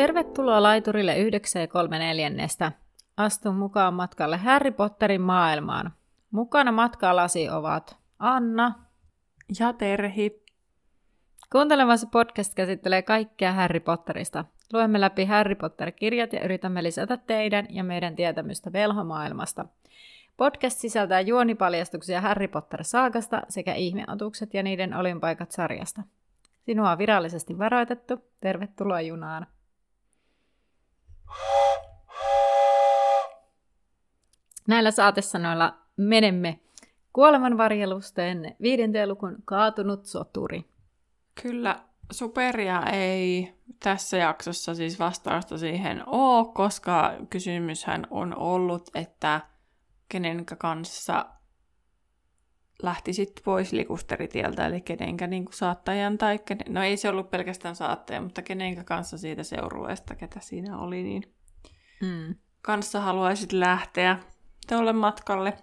Tervetuloa laiturille 9 3 neljännestä. Astun mukaan matkalle Harry Potterin maailmaan. Mukana matkalasi ovat Anna ja Terhi. Kuuntelemassa podcast käsittelee kaikkea Harry Potterista. Luemme läpi Harry Potter-kirjat ja yritämme lisätä teidän ja meidän tietämystä velhomaailmasta. Podcast sisältää juonipaljastuksia Harry Potter-saakasta sekä ihmeotukset ja niiden olinpaikat sarjasta. Sinua on virallisesti varoitettu. Tervetuloa junaan. Näillä saatesanoilla menemme kuolemanvarjelusten viidenteen lukun kaatunut soturi. Kyllä, superia ei tässä jaksossa siis vastausta siihen ole, koska kysymyshän on ollut, että kenenkä kanssa lähtisit pois likusteritieltä, eli kenenkä niin kuin saattajan tai kenen, no ei se ollut pelkästään saattaja, mutta kenenkä kanssa siitä seurueesta, ketä siinä oli, niin mm. kanssa haluaisit lähteä tuolle matkalle.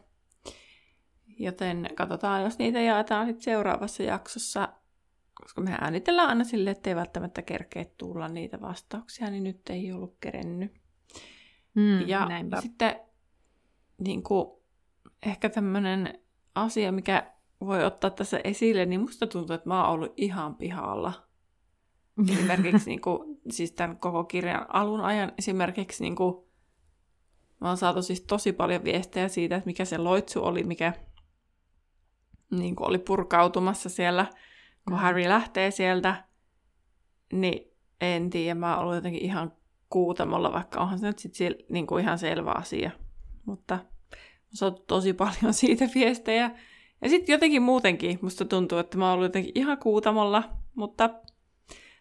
Joten katsotaan, jos niitä jaetaan sitten seuraavassa jaksossa, koska me äänitellään aina silleen, ettei välttämättä kerkeä tulla niitä vastauksia, niin nyt ei ollut kerennyt. Mm, ja näinpä. sitten niin kuin, ehkä tämmöinen asia, mikä voi ottaa tässä esille, niin musta tuntuu, että mä oon ollut ihan pihalla. Esimerkiksi niin kuin, siis tämän koko kirjan alun ajan esimerkiksi niin kuin, mä oon saatu siis tosi paljon viestejä siitä, että mikä se loitsu oli, mikä niin kuin oli purkautumassa siellä, kun mm. Harry lähtee sieltä. Niin en tiedä, mä oon ollut jotenkin ihan kuutamolla, vaikka onhan se nyt sit niin kuin ihan selvä asia. Mutta saatu tosi paljon siitä viestejä. Ja sitten jotenkin muutenkin musta tuntuu, että mä oon ollut jotenkin ihan kuutamolla, mutta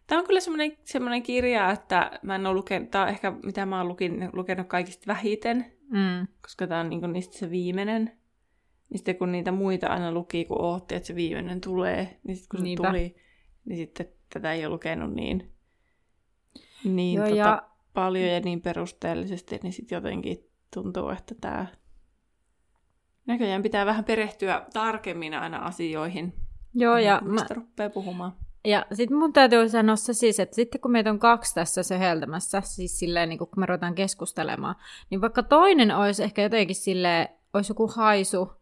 tämä on kyllä semmoinen, semmoinen kirja, että mä en ole lukenut, tämä on ehkä mitä mä oon lukin, lukenut kaikista vähiten, mm. koska tämä on niinku niistä se viimeinen. Niin sitten kun niitä muita aina luki, kun ootti, että se viimeinen tulee, niin sitten kun Niinpä. se tuli, niin sitten tätä ei ole lukenut niin, niin Joo, tota, ja... paljon ja niin perusteellisesti, niin sitten jotenkin tuntuu, että tämä Näköjään pitää vähän perehtyä tarkemmin aina asioihin. Joo, ja mä... rupeaa puhumaan. Ja sitten mun täytyy sanoa se siis, että sitten kun meitä on kaksi tässä seheltämässä, siis silleen niin kun me ruvetaan keskustelemaan, niin vaikka toinen olisi ehkä jotenkin silleen, olisi joku haisu,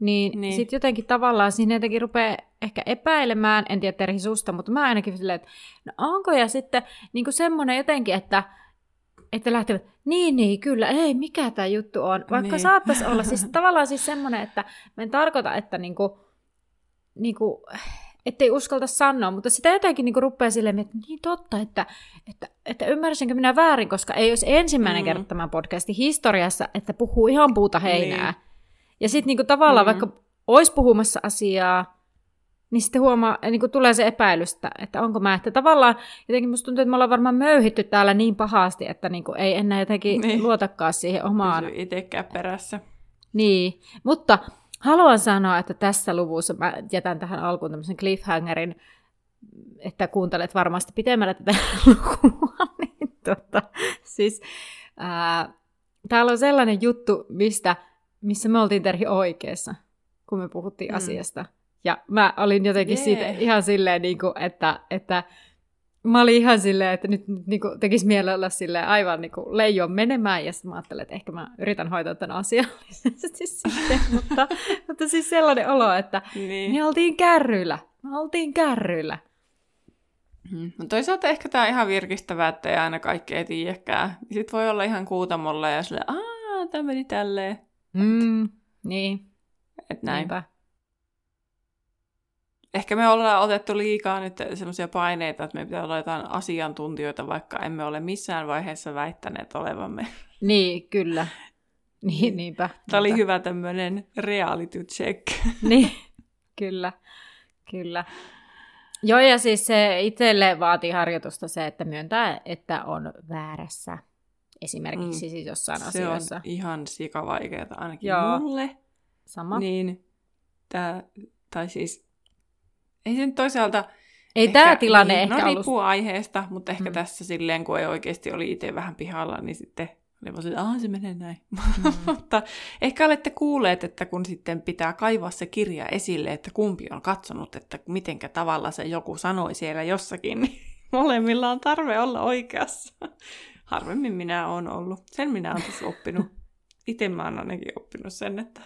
niin, niin. sitten jotenkin tavallaan siinä jotenkin rupeaa ehkä epäilemään, en tiedä Terhi susta, mutta mä ainakin silleen, että no onko ja sitten niin semmoinen jotenkin, että että lähtevät, niin, niin, kyllä, ei, mikä tämä juttu on. Vaikka niin. saattaisi olla siis tavallaan siis semmoinen, että mä en tarkoita, että niinku, niinku, ettei uskalta sanoa, mutta sitä jotenkin niinku rupeaa silleen, että niin totta, että, että, että ymmärsinkö minä väärin, koska ei olisi ensimmäinen mm. kerta tämän podcastin historiassa, että puhuu ihan puuta heinää. Niin. Ja sitten niinku tavallaan mm. vaikka olisi puhumassa asiaa, niin sitten huomaa, niin kuin tulee se epäilystä, että onko mä, että tavallaan jotenkin musta tuntuu, että me ollaan varmaan möyhitty täällä niin pahasti, että niin kuin ei enää jotenkin niin. luotakaan siihen omaan... Pysy itsekään perässä. Niin, mutta haluan sanoa, että tässä luvussa mä jätän tähän alkuun tämmöisen cliffhangerin, että kuuntelet varmasti pitemmälle tätä lukua, niin tota, siis ää, täällä on sellainen juttu, mistä, missä me oltiin Terhi oikeassa, kun me puhuttiin mm. asiasta ja mä olin jotenkin yeah. siitä ihan silleen, niin kuin, että, että mä olin ihan silleen, että nyt, nyt niin kuin, tekisi mielellä olla silleen aivan niin kuin leijon menemään, ja sitten mä ajattelin, että ehkä mä yritän hoitaa tämän asiallisesti sitten, mutta, mutta siis sellainen olo, että niin. me oltiin kärryillä, me oltiin kärryillä. Hmm. No toisaalta ehkä tämä on ihan virkistävää, että ei aina kaikkea tiedäkään. Sitten voi olla ihan kuutamolla ja silleen, aah, tämä meni tälleen. Mm, niin. Että näin. Niinpä ehkä me ollaan otettu liikaa nyt semmoisia paineita, että me pitää olla jotain asiantuntijoita, vaikka emme ole missään vaiheessa väittäneet olevamme. Niin, kyllä. Niin, niinpä. Tämä oli hyvä tämmöinen reality check. Niin, kyllä, kyllä. Joo, ja siis se itselle vaatii harjoitusta se, että myöntää, että on väärässä. Esimerkiksi mm. siis jossain se asioissa. Se on ihan sikavaikeaa ainakin Joo. mulle. Sama. Niin, tää, tai siis ei se nyt toisaalta... Ei ehkä, tämä tilanne niin, ehkä no, riippuu ollut... aiheesta, mutta ehkä mm. tässä silleen, kun ei oikeasti oli itse vähän pihalla, niin sitten oli vaan että se menee näin. Mm. mutta ehkä olette kuulleet, että kun sitten pitää kaivaa se kirja esille, että kumpi on katsonut, että mitenkä tavalla se joku sanoi siellä jossakin, niin molemmilla on tarve olla oikeassa. Harvemmin minä olen ollut. Sen minä olen tässä oppinut. Itse mä oon ainakin oppinut sen, että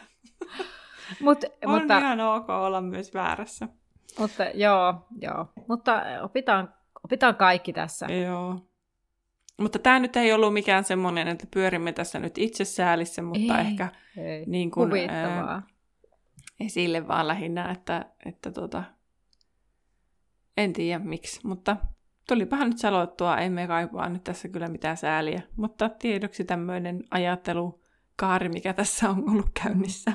Mut, on mutta, ihan ok olla myös väärässä. Mutta joo, joo. Mutta opitaan, opitaan kaikki tässä. Joo. Mutta tämä nyt ei ollut mikään semmoinen, että pyörimme tässä nyt itsesäälissä, mutta Ei, ehkä Ei. niin kuin, Huvittavaa. esille vaan lähinnä, että, että tota, en tiedä miksi, mutta tulipahan nyt sanottua, emme kaipaa nyt tässä kyllä mitään sääliä, mutta tiedoksi tämmöinen ajattelukaari, mikä tässä on ollut käynnissä.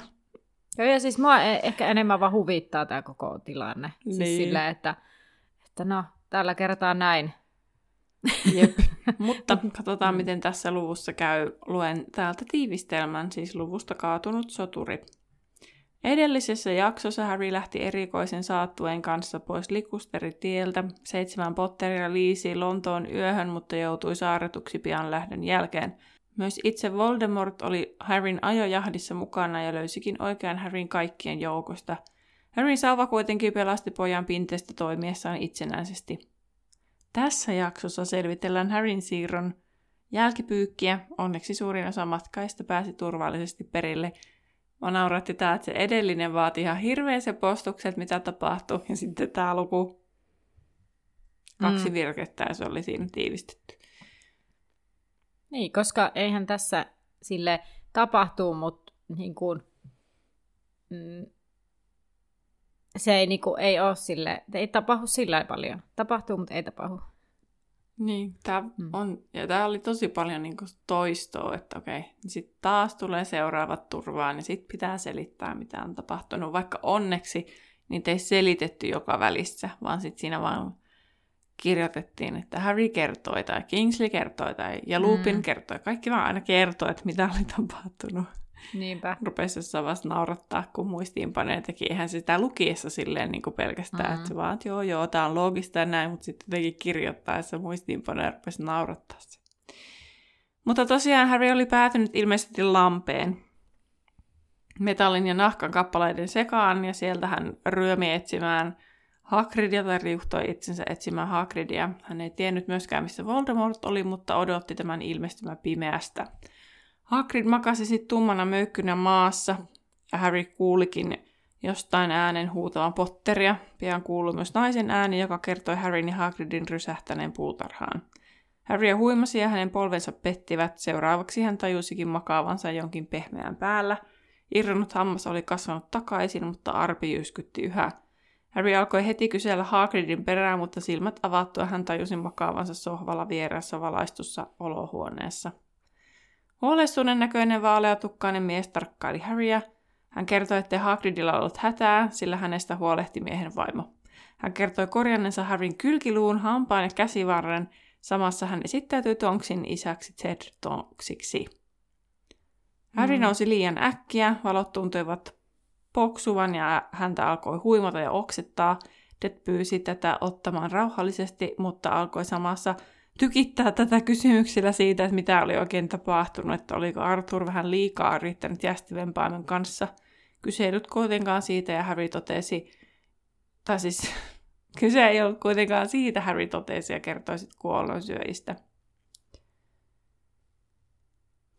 Joo, ja siis mua e- ehkä enemmän vaan huvittaa tämä koko tilanne. Siis Niin. sillä, että, että no, tällä kertaa näin. Jep. Mutta katsotaan, miten tässä luvussa käy. Luen täältä tiivistelmän, siis luvusta kaatunut soturi. Edellisessä jaksossa Harry lähti erikoisen saattueen kanssa pois likusteritieltä. Seitsemän Potteria liisi Lontoon yöhön, mutta joutui saarretuksi pian lähdön jälkeen. Myös itse Voldemort oli Harryn ajojahdissa mukana ja löysikin oikean Harryn kaikkien joukosta. Harryn sauva kuitenkin pelasti pojan pinteestä toimiessaan itsenäisesti. Tässä jaksossa selvitellään Harryn siirron jälkipyykkiä. Onneksi suurin osa matkaista pääsi turvallisesti perille. Mä nauratti tää, että se edellinen vaati ihan hirveän se postukset, mitä tapahtui. Ja sitten tää luku kaksi Mm. virkettä ja se oli siinä tiivistetty. Niin, koska eihän tässä sille tapahtuu, mutta niin kuin, mm, se ei, niin kuin, ei ole sille, ei tapahdu sillä paljon. Tapahtuu, mutta ei tapahdu. Niin, tää Mm. on, ja tää oli tosi paljon niinku toistoa, että okei, niin sitten taas tulee seuraavat turvaan, niin sitten pitää selittää, mitä on tapahtunut. Vaikka onneksi niitä ei selitetty joka välissä, vaan sitten siinä vaan kirjoitettiin, että Harry kertoi, tai Kingsley kertoi, tai, ja Lupin Mm. kertoi. Kaikki vaan aina kertoi, että mitä oli tapahtunut. Niinpä. Rupesi jossain vasta naurattaa, kun muistiinpanoja teki. Eihän sitä lukiessa silleen niin kuin pelkästään, Mm. että se vaan, että joo, joo, tämä on loogista ja näin, mutta sitten jotenkin kirjoittaessa muistiinpanoja rupesi naurattaa se. Mutta tosiaan Harry oli päätynyt ilmeisesti lampeen. Metallin ja nahkan kappaleiden sekaan, ja sieltä hän ryömi etsimään Hagridia riuhtoi itsensä etsimään Hagridia. Hän ei tiennyt myöskään, missä Voldemort oli, mutta odotti tämän ilmestymän pimeästä. Hagrid makasi sitten tummana möykkynä maassa, ja Harry kuulikin jostain äänen huutavan Potteria. Pian kuului myös naisen ääni, joka kertoi Harryn ja Hagridin rysähtäneen puutarhaan. Harry huimasi ja hänen polvensa pettivät. Seuraavaksi hän tajusikin makaavansa jonkin pehmeän päällä. Irronnut hammas oli kasvanut takaisin, mutta arpi jyskytti yhä. Harry alkoi heti kysellä Hagridin perään, mutta silmät avattua hän tajusi makaavansa sohvalla vieressä valaistussa olohuoneessa. Huolestuneen näköinen vaaleatukkainen mies tarkkaili Harryä. Hän kertoi, että Hagridilla ollut hätää, sillä hänestä huolehti miehen vaimo. Hän kertoi korjannensa Harryn kylkiluun, hampaan ja käsivarren. Samassa hän esittäytyi Tonksin isäksi Ted Tonksiksi. Harry Mm. nousi liian äkkiä, valot tuntuivat poksuvan ja häntä alkoi huimata ja oksettaa. Ted pyysi tätä ottamaan rauhallisesti, mutta alkoi samassa tykittää tätä kysymyksillä siitä, että mitä oli oikein tapahtunut, että oliko Arthur vähän liikaa yrittänyt jästiven paimen kanssa. Kyselyt kuitenkaan siitä ja Harry totesi, tai siis kyse ei ollut kuitenkaan siitä, Harry totesi ja kertoi sitten kuollonsyöjistä.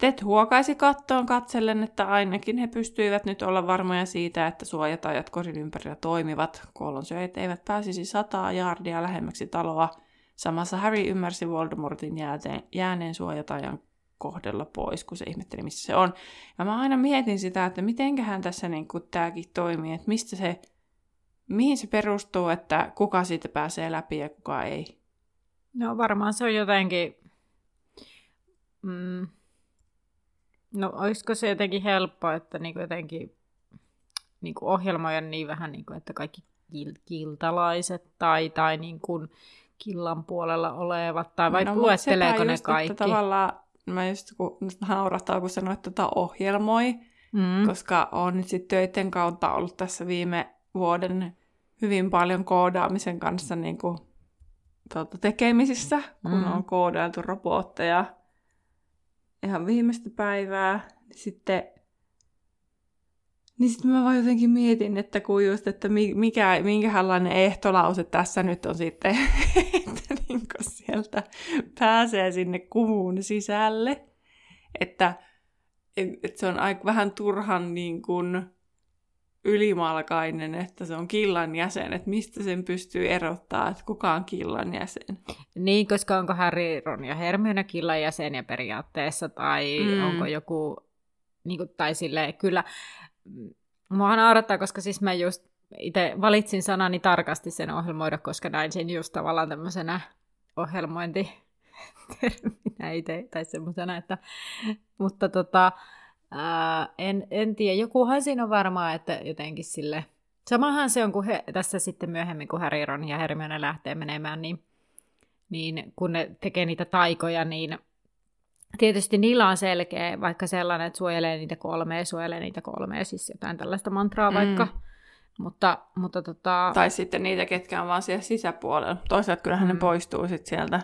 Ted huokaisi kattoon katsellen, että ainakin he pystyivät nyt olla varmoja siitä, että suojatajat korin ympärillä toimivat. Kuollonsyöjät eivät pääsisi sataa jaardia lähemmäksi taloa. Samassa Harry ymmärsi Voldemortin jääteen, jääneen suojatajan kohdella pois, kun se ihmetteli, missä se on. Ja mä aina mietin sitä, että mitenköhän tässä niin tämäkin toimii, että mistä se, mihin se perustuu, että kuka siitä pääsee läpi ja kuka ei. No varmaan se on jotenkin... Mm, no olisiko se jotenkin helppoa, että niinku jotenkin niinku ohjelmoida niin vähän, niinku, että kaikki kil- kiltalaiset tai, tai niinku killan puolella olevat, tai vai No, luetteleeko ne just, kaikki? Että tavallaan, mä just kun naurattaa, kun sanoit tota ohjelmoi, Mm. koska on nyt sitten töiden kautta ollut tässä viime vuoden hyvin paljon koodaamisen kanssa niin kuin, tuota, tekemisissä, kun Mm. on koodailtu robotteja ihan viimeistä päivää. Sitten Niin sitten mä vaan jotenkin mietin, että kun just, että mikä, minkälainen ehtolause tässä nyt on sitten, että niin sieltä pääsee sinne kumuun sisälle. Että, että se on aika vähän turhan niin kuin ylimalkainen, että se on killan jäsen, että mistä sen pystyy erottaa, että kuka on killan jäsen. Niin, koska onko Harry, Ron ja Hermione killan jäseniä periaatteessa, tai mm. onko joku, niin kuin, tai silleen, kyllä, mua naurattaa, koska siis mä just itse valitsin sanani tarkasti sen ohjelmoida, koska näin sen just tavallaan tämmöisenä ohjelmointi terminä itse, tai semmoisena, että, mutta tota, ää, en, en tiedä, jokuhan siinä on varmaa, että jotenkin sille, samahan se on kuin he, tässä sitten myöhemmin, kun Harry, Ron ja Hermione lähtee menemään, niin, niin kun ne tekee niitä taikoja, niin tietysti niillä on selkeä, vaikka sellainen, että suojelee niitä kolmea, suojelee niitä kolmea, siis jotain tällaista mantraa mm. vaikka, mutta, mutta tota... Tai sitten niitä, ketkä on vaan siellä sisäpuolella. Toisaalta kyllähän mm. ne poistuu sitten sieltä,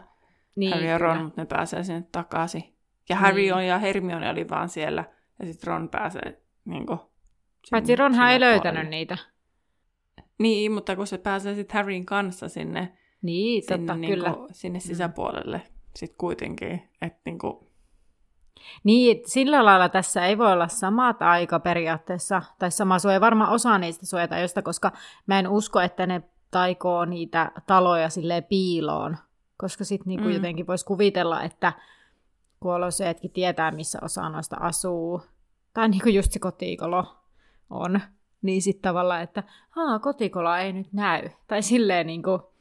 niin, Harry ja Ron, mutta ne pääsee sinne takaisin. Ja Harry niin. on ja Hermione oli vaan siellä, ja sitten Ron pääsee niin kuin, Paitsi Ronhan ei löytänyt niitä. Niin, mutta kun se pääsee sitten Harryn kanssa sinne, niin, sinne, totta, niin kyllä. Kuin, sinne mm. sisäpuolelle, mm. sitten kuitenkin, että niin kuin, niin, sillä lailla tässä ei voi olla samat aika periaatteessa, tai sama suoja, varmaan osa niistä suojatajoista, koska mä en usko, että ne taikoo niitä taloja silleen piiloon, koska sitten niinku mm. jotenkin voisi kuvitella, että kuoloseetkin tietää, missä osa noista asuu, tai niinku just se kotikolo on, niin sitten tavallaan, että haa, kotikolo ei nyt näy, tai silleen niinku,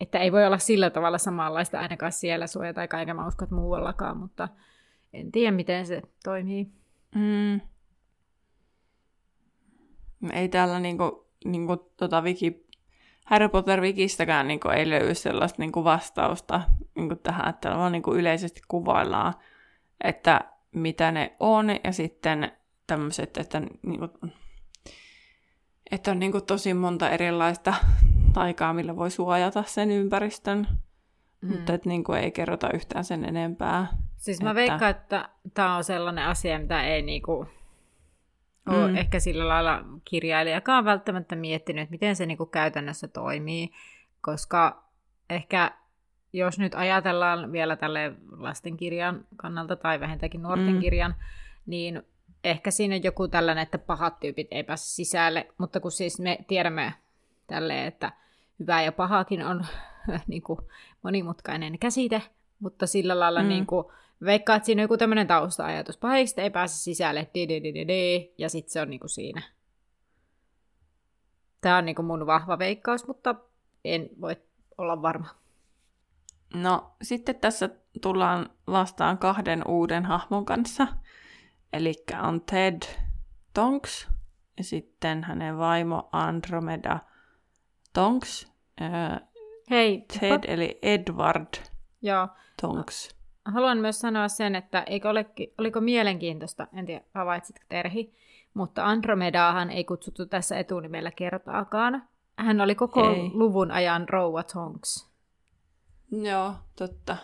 että ei voi olla sillä tavalla samanlaista ainakaan siellä suojata, eikä mä usko, että muuallakaan, mutta en tiedä, miten se toimii. Mm. Ei täällä niinku, niinku tota wiki, Harry Potter wikistäkään niinku ei löydy sellaista niinku vastausta niinku tähän, että vaan niinku yleisesti kuvaillaan, että mitä ne on, ja sitten tämmöiset, että, niinku, että on niinku tosi monta erilaista taikaa, millä voi suojata sen ympäristön, mm. mutta et niinku ei kerrota yhtään sen enempää. Siis mä että... veikkaan, että tämä on sellainen asia, mitä ei niinku ole mm. ehkä sillä lailla kirjailijakaan välttämättä miettinyt, että miten se niinku käytännössä toimii, koska ehkä jos nyt ajatellaan vielä tälle lastenkirjan kannalta tai vähintäänkin nuorten mm. kirjan, niin ehkä siinä joku tällainen, että pahat tyypit ei pääse sisälle, mutta kun siis me tiedämme tälleen, että hyvä ja pahakin on niin kuin monimutkainen käsite, mutta sillä lailla mm. niin kuin, Veikkaa, että siinä on joku tämmöinen tausta-ajatus. Pahikset ei pääse sisälle, di, di, di, di, di, ja sitten se on niinku siinä. Tämä on niinku mun vahva veikkaus, mutta en voi olla varma. No, sitten tässä tullaan vastaan kahden uuden hahmon kanssa. Eli on Ted Tonks ja sitten hänen vaimo Andromeda Tonks. Hei. Ted eli Edward Joo. Tonks haluan myös sanoa sen, että eikö ole, oliko mielenkiintoista, en tiedä havaitsitko Terhi, mutta Andromedaahan ei kutsuttu tässä etunimellä kertaakaan. Hän oli koko ei. luvun ajan Rouva Tonks. Joo, totta.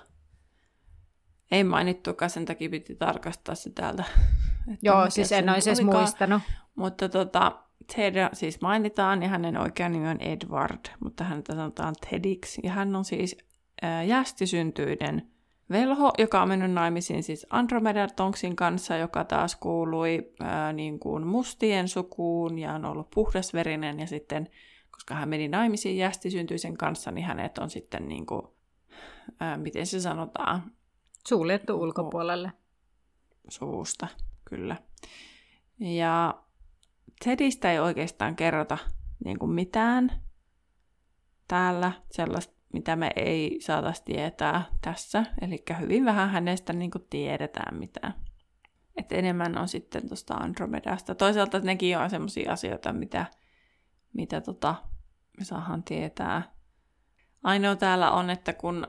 Ei mainittukaan, sen takia piti tarkastaa se täältä. Joo, siis en olisi edes muistanut. Mutta tota, Ted siis mainitaan ja hänen oikea nimi on Edward, mutta häntä sanotaan Tediksi. Ja hän on siis äh, jästisyntyinen velho, joka on mennyt naimisiin siis Andromeda Tonksin kanssa, joka taas kuului ää, niin kuin mustien sukuun ja on ollut puhdasverinen ja sitten, koska hän meni naimisiin jästisyntyisen kanssa, niin hänet on sitten niin kuin, ää, miten se sanotaan? Suljettu ulkopuolelle. Suusta, kyllä. Ja Tedistä ei oikeastaan kerrota niin kuin mitään täällä sellaista mitä me ei saataisi tietää tässä. Eli hyvin vähän hänestä niin kuin tiedetään mitään. Et enemmän on sitten tuosta Andromedasta. Toisaalta nekin on sellaisia asioita, mitä, mitä tota, me saadaan tietää. Ainoa täällä on, että kun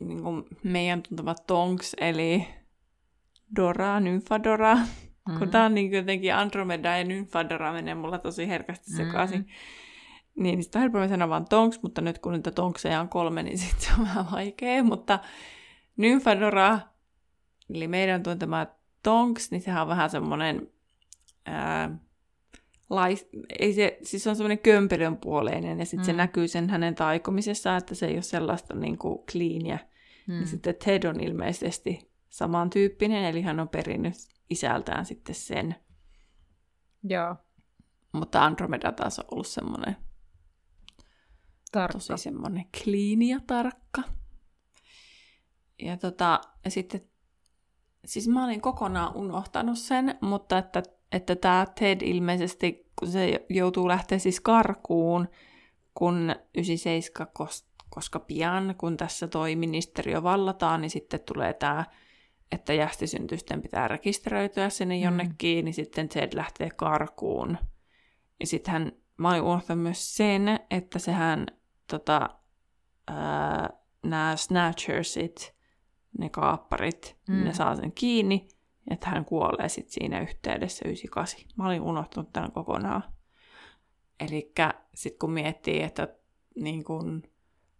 niin kuin meidän tuntema Tonks, eli Dora, Nymfadora, mm-hmm. kun tämä on niin jotenkin Andromeda ja Nymfadora menee mulla tosi herkästi sekaisin. Mm-hmm niin sitä on helpommin sanoa vaan tonks, mutta nyt kun niitä tonkseja on kolme, niin sitten se on vähän vaikea. Mutta Nymfadora, eli meidän tuntema tonks, niin sehän on vähän semmoinen ää, lais, ei se, siis on semmoinen kömpelön puoleinen ja sitten mm. se näkyy sen hänen taikomisessaan, että se ei ole sellaista niin kuin cleania. Mm. Ja sitten Ted on ilmeisesti samantyyppinen, eli hän on perinnyt isältään sitten sen. Joo. Mutta Andromeda taas on ollut semmoinen tarkka. tosi semmoinen clean ja tarkka. Ja, tota, ja sitten, siis mä olin kokonaan unohtanut sen, mutta että, että tämä Ted ilmeisesti, kun se joutuu lähteä siis karkuun, kun 97, koska pian, kun tässä toi ministeriö vallataan, niin sitten tulee tämä että jästisyntysten pitää rekisteröityä sinne mm. jonnekin, mm. niin sitten Ted lähtee karkuun. Ja sitten hän, mä olin unohtanut myös sen, että sehän tota, nämä snatchersit, ne kaapparit, mm. ne saa sen kiinni, että hän kuolee sitten siinä yhteydessä 98. Mä olin unohtanut tämän kokonaan. Eli sitten kun miettii, että niin kun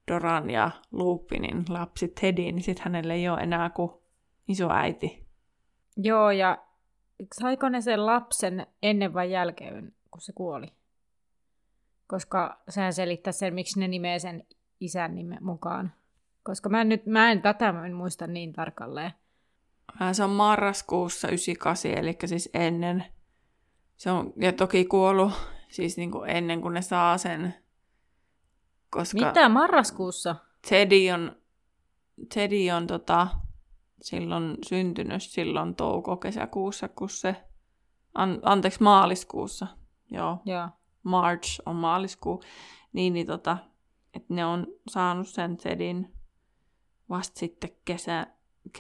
Doran ja Lupinin lapsi Teddy, niin sitten hänelle ei ole enää kuin iso äiti. Joo, ja saiko ne sen lapsen ennen vai jälkeen, kun se kuoli? Koska sehän selittää sen, miksi ne nimeää sen isän nimen mukaan. Koska mä en, nyt, mä en tätä en muista niin tarkalleen. Se on marraskuussa 98, eli siis ennen. Se on, ja toki kuollut siis niin kuin ennen kuin ne saa sen. Koska Mitä, marraskuussa? Teddy on, Teddy on tota, silloin syntynyt silloin touko-kesäkuussa, kun se, an, anteeksi maaliskuussa, joo, joo. March on maaliskuu, niin, niin tota, että ne on saanut sen sedin vasta sitten kesä,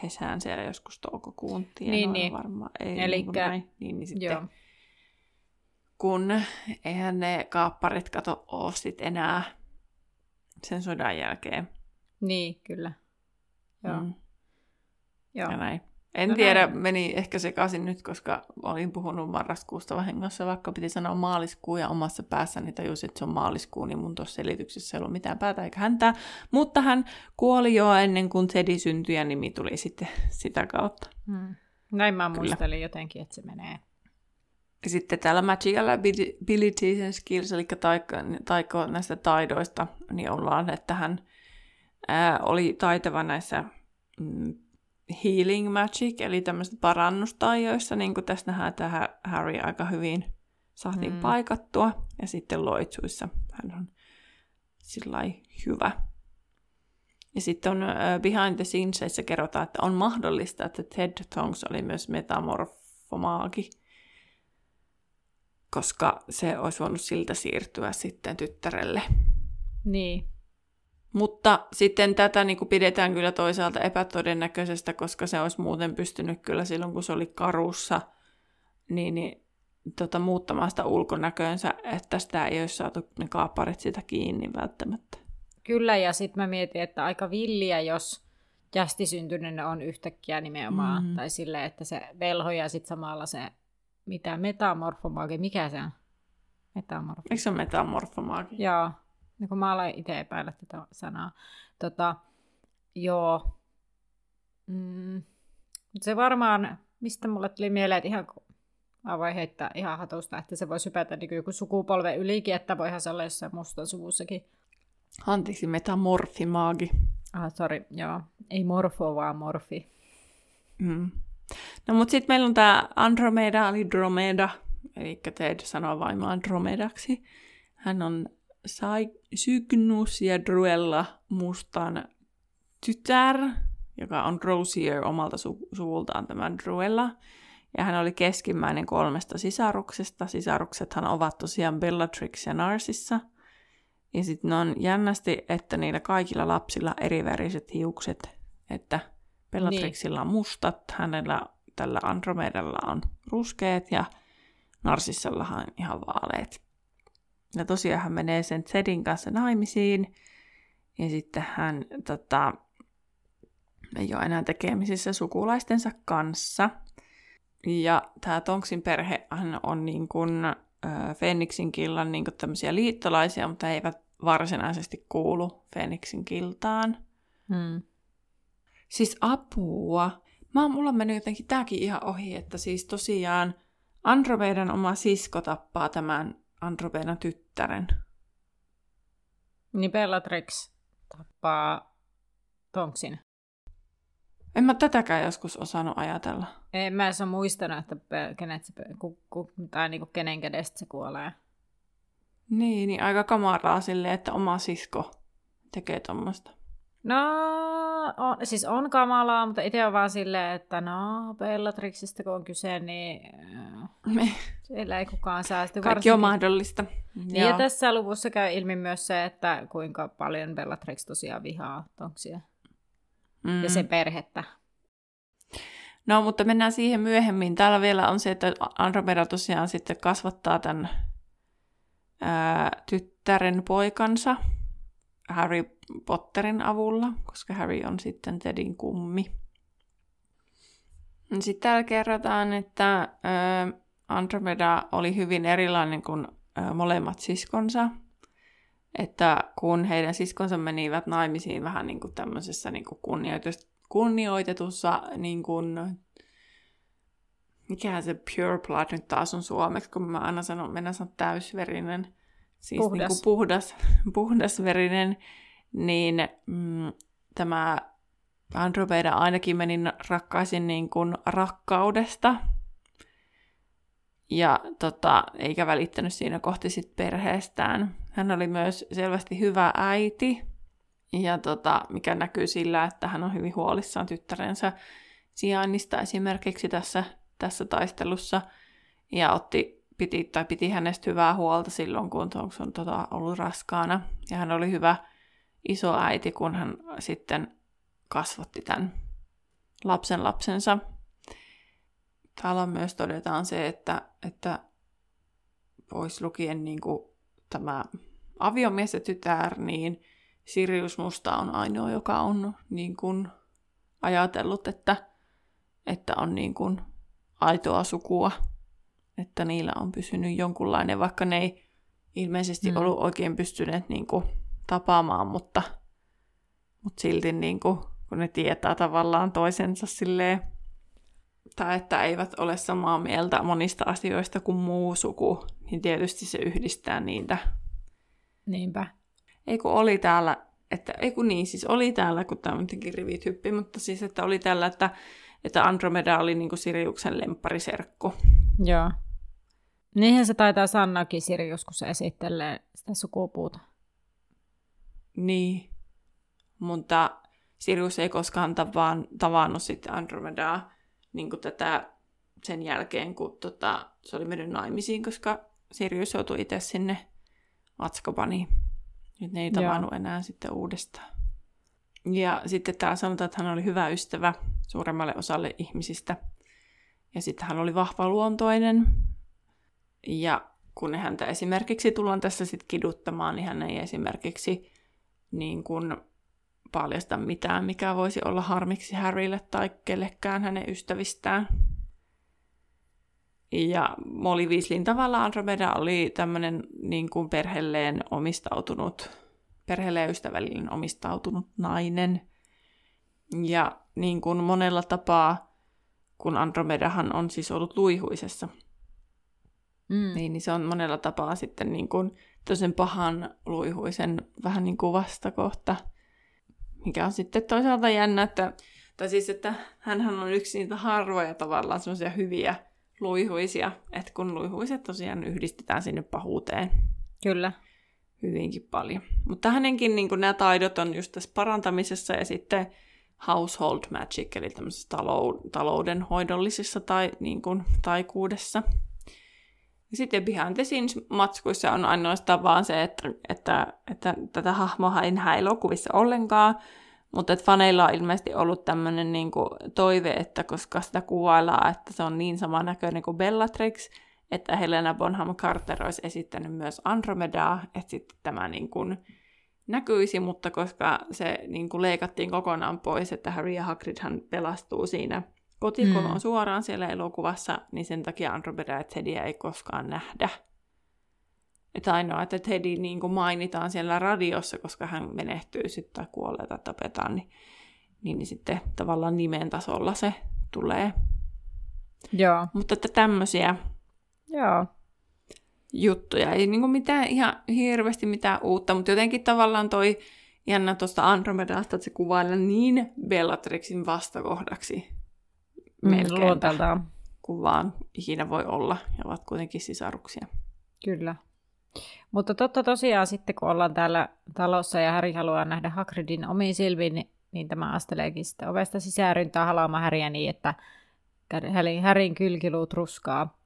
kesään siellä joskus toukokuun niin, niin. varmaan. Ei, Elikkä, niin, niin, niin sitten, joo. kun eihän ne kaapparit kato ole sit enää sen sodan jälkeen. Niin, kyllä. Joo. Mm. Joo. Ja näin. En no tiedä, näin. meni ehkä sekaisin nyt, koska olin puhunut marraskuusta vahingossa, vaikka piti sanoa maaliskuu ja omassa päässäni tajusin, että se on maaliskuu, niin mun tuossa selityksessä ei ollut mitään päätä eikä häntää. Mutta hän kuoli jo ennen kuin Teddy syntyi ja nimi tuli sitten sitä kautta. Hmm. Näin mä Kyllä. muistelin jotenkin, että se menee. Ja sitten täällä Magical Abilities and Skills, eli taiko, taiko näistä taidoista, niin ollaan, että hän ää, oli taitava näissä mm, healing magic, eli tämmöiset parannustaijoissa, niin kuin tässä nähdään, että Harry aika hyvin saatiin mm. paikattua, ja sitten loitsuissa hän on sillä hyvä. Ja sitten on uh, Behind the Scenesissa kerrotaan, että on mahdollista, että Ted Tongs oli myös metamorfomaagi, koska se olisi voinut siltä siirtyä sitten tyttärelle. Niin. Mutta sitten tätä niin kuin pidetään kyllä toisaalta epätodennäköisestä, koska se olisi muuten pystynyt kyllä silloin, kun se oli karussa, niin, niin tota, muuttamaan sitä ulkonäköönsä, että sitä ei olisi saatu ne kaaparit sitä kiinni välttämättä. Kyllä, ja sitten mä mietin, että aika villiä, jos jästisyntyinen on yhtäkkiä nimenomaan, mm. tai silleen, että se velho ja sitten samalla se, mitä metamorfomaagi, mikä se on? Metamorfomaagi. Eikö se ole metamorfomaagi? Joo, niin kun mä aloin itse epäillä tätä sanaa. Tota, joo. Mm, se varmaan, mistä mulle tuli mieleen, että ihan mä voin heittää ihan hatusta, että se voisi hypätä niin joku sukupolven ylikin, että voihan se olla jossain mustan suvussakin. Anteeksi, metamorfimaagi. Ah, sorry, joo. Ei morfo, vaan morfi. Mm. No mutta sitten meillä on tämä Andromeda, eli Dromeda, eli Ted sanoo vain Andromedaksi. Hän on Cygnus ja Druella mustan tytär, joka on Rosier omalta su- suvultaan tämä Druella. Ja hän oli keskimmäinen kolmesta sisaruksesta. Sisaruksethan ovat tosiaan Bellatrix ja Narsissa. Ja sitten on jännästi, että niillä kaikilla lapsilla eriväriset hiukset. Että Bellatrixilla on mustat, hänellä tällä Andromedalla on ruskeat ja Narsissallahan ihan vaaleet. Ja tosiaan hän menee sen Zedin kanssa naimisiin. Ja sitten hän tota, ei ole enää tekemisissä sukulaistensa kanssa. Ja tämä Tonksin perhe on niin kuin, äh, Fenixin killan niin kuin tämmöisiä liittolaisia, mutta he eivät varsinaisesti kuulu Fenixin kiltaan. Hmm. Siis apua. Mä, mulla on mennyt jotenkin tääkin ihan ohi, että siis tosiaan Andromedan oma sisko tappaa tämän Andromedan tyttären. Niin Bellatrix tappaa Tonksin. En mä tätäkään joskus osannut ajatella. En mä ole muistanut, että kenet se, ku, ku, tai niinku kenen kädestä se kuolee. Niin, niin aika kamaraa silleen, että oma sisko tekee tuommoista. No, on, siis on kamalaa, mutta itse on vaan silleen, että no, Bellatrixista kun on kyse, niin Me. siellä ei kukaan säästy. Kaikki Varsinkin... on mahdollista. Niin, ja tässä luvussa käy ilmi myös se, että kuinka paljon Bellatrix tosiaan vihaa tonksia. Mm. Ja sen perhettä. No, mutta mennään siihen myöhemmin. Täällä vielä on se, että Andromeda tosiaan sitten kasvattaa tämän ää, tyttären poikansa Harry Potterin avulla, koska Harry on sitten Tedin kummi. Sitten täällä kerrotaan, että Andromeda oli hyvin erilainen kuin molemmat siskonsa. Että kun heidän siskonsa menivät naimisiin vähän niin kuin tämmöisessä niin kuin kunnioitetussa, niin kuin, mikähän se pure blood nyt taas on suomeksi, kun mä aina sanon, mennä sanon täysverinen, siis puhdas. Niin kuin puhdas, puhdasverinen, niin mm, tämä Andromeda ainakin meni rakkaisin niin kuin rakkaudesta. Ja tota, eikä välittänyt siinä kohti sit perheestään. Hän oli myös selvästi hyvä äiti. Ja tota, mikä näkyy sillä, että hän on hyvin huolissaan tyttärensä sijainnista esimerkiksi tässä, tässä taistelussa. Ja otti, piti, tai piti hänestä hyvää huolta silloin, kun on tota, ollut raskaana. Ja hän oli hyvä iso äiti, kun hän sitten kasvatti tämän lapsen lapsensa. Täällä myös todetaan se, että, että pois lukien niin kuin tämä aviomies ja tytär, niin Sirius Musta on ainoa, joka on niin kuin ajatellut, että, että on niin kuin aitoa sukua, että niillä on pysynyt jonkunlainen, vaikka ne ei ilmeisesti mm. ollut oikein pystyneet niin kuin tapaamaan, mutta, mutta silti niin kuin, kun ne tietää tavallaan toisensa silleen, tai että eivät ole samaa mieltä monista asioista kuin muu suku, niin tietysti se yhdistää niitä. Niinpä. Ei kun oli täällä, että ei kun niin, siis oli täällä, kun tämä jotenkin rivit hyppi, mutta siis että oli täällä, että, että Andromeda oli niin kuin Siriuksen lemppariserkku. Joo. Niinhän se taitaa Sannakin Sirius, kun se esittelee sitä sukupuuta. Niin, mutta Sirius ei koskaan tavaan, tavannut sitten Andromedaa niin tätä sen jälkeen, kun tota, se oli mennyt naimisiin, koska Sirius joutui itse sinne Atskobaniin. Nyt ne ei tavannut Joo. enää sitten uudestaan. Ja sitten täällä sanotaan, että hän oli hyvä ystävä suuremmalle osalle ihmisistä. Ja sitten hän oli vahva luontoinen. Ja kun häntä esimerkiksi tullaan tässä sitten kiduttamaan, niin hän ei esimerkiksi niin kuin paljasta mitään, mikä voisi olla harmiksi Harrylle tai kellekään hänen ystävistään. Ja Molly Weasleyn tavalla Andromeda oli tämmöinen niin kuin perheelleen omistautunut, perheelleen ystävällinen omistautunut nainen. Ja niin kuin monella tapaa, kun Andromedahan on siis ollut luihuisessa, mm. niin, niin se on monella tapaa sitten niin kuin tosen pahan luihuisen vähän niin kuin vastakohta, mikä on sitten toisaalta jännä, että, tai siis, että hän on yksi niitä harvoja tavallaan semmoisia hyviä luihuisia, että kun luihuiset tosiaan yhdistetään sinne pahuuteen. Kyllä. Hyvinkin paljon. Mutta hänenkin niin nämä taidot on just tässä parantamisessa ja sitten household magic, eli tämmöisessä taloudenhoidollisessa tai, niin kuin, taikuudessa. Ja sitten behind the scenes matskuissa on ainoastaan vaan se, että, että, että tätä hahmoa ei näe elokuvissa ollenkaan, mutta että faneilla on ilmeisesti ollut tämmöinen niin toive, että koska sitä kuvaillaan, että se on niin näköinen kuin Bellatrix, että Helena Bonham Carter olisi esittänyt myös Andromedaa, että sitten tämä niin kuin näkyisi, mutta koska se niin kuin leikattiin kokonaan pois, että Harry ja Hagridhan pelastuu siinä kotikoloon mm. suoraan siellä elokuvassa, niin sen takia Andromeda ja Teddyä ei koskaan nähdä. Että ainoa, että Teddy niin kuin mainitaan siellä radiossa, koska hän menehtyy sitten tai kuolee tai tapetaan, niin, niin, niin sitten tavallaan nimen tasolla se tulee. Joo. Mutta että tämmöisiä Joo. Juttuja. Ei niinku mitään ihan hirveästi mitään uutta, mutta jotenkin tavallaan toi jännä tuosta Andromedasta, että se kuvailee niin Bellatrixin vastakohdaksi Mm, melkeinpä, kuin vaan ikinä voi olla, ja ovat kuitenkin sisaruksia. Kyllä. Mutta totta tosiaan sitten, kun ollaan täällä talossa ja Häri haluaa nähdä Hagridin omiin silmiin, niin, niin tämä asteleekin sitten ovesta sisään ryntää halaamaan Häriä niin, että Härin kylkiluut ruskaa.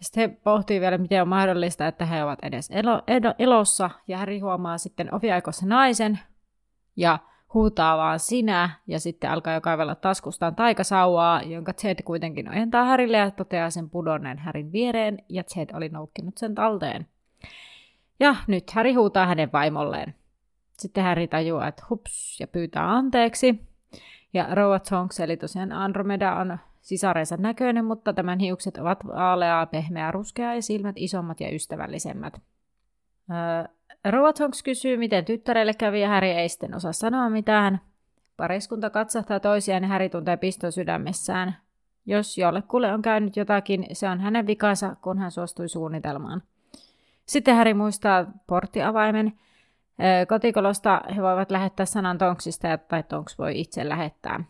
Sitten he pohtii vielä, miten on mahdollista, että he ovat edes elo, elo, elossa, ja Häri huomaa sitten oviaikossa naisen, ja huutaa vaan sinä, ja sitten alkaa jo kaivella taskustaan taikasauvaa, jonka Ted kuitenkin ojentaa Härille ja toteaa sen pudonneen Härin viereen, ja Ted oli noukkinut sen talteen. Ja nyt Häri huutaa hänen vaimolleen. Sitten Häri tajuaa, että hups, ja pyytää anteeksi. Ja Rouva Tonks, eli tosiaan Andromeda, on sisarensa näköinen, mutta tämän hiukset ovat vaaleaa, pehmeää, ruskeaa ja silmät isommat ja ystävällisemmät. Öö, Tonks kysyy, miten tyttärelle kävi ja Häri ei sitten osaa sanoa mitään. Pariskunta katsahtaa toisiaan ja Häri tuntee piston sydämessään. Jos jollekulle on käynyt jotakin, se on hänen vikansa, kun hän suostui suunnitelmaan. Sitten Häri muistaa porttiavaimen. Kotikolosta he voivat lähettää sanan Tonksista, tai Tonks voi itse lähettää.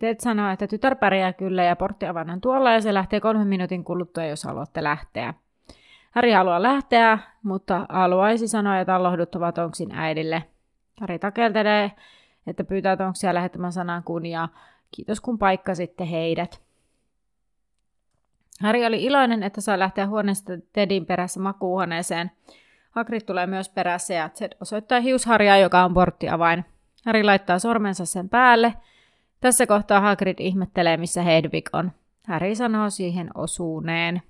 Ted sanoo, että tytär pärjää kyllä ja porttiavain on tuolla ja se lähtee kolmen minuutin kuluttua, jos haluatte lähteä. Häri haluaa lähteä, mutta haluaisi sanoa jotain lohduttavaa Tonksin äidille. Häri takeltelee, että pyytää Tonksia lähettämään sanan kun ja kiitos kun paikkasitte heidät. Häri oli iloinen, että saa lähteä huoneesta Tedin perässä makuuhuoneeseen. Hagrid tulee myös perässä ja Ted osoittaa hiusharjaa, joka on porttiavain. Häri laittaa sormensa sen päälle. Tässä kohtaa Hagrid ihmettelee, missä Hedwig on. Häri sanoo siihen osuuneen.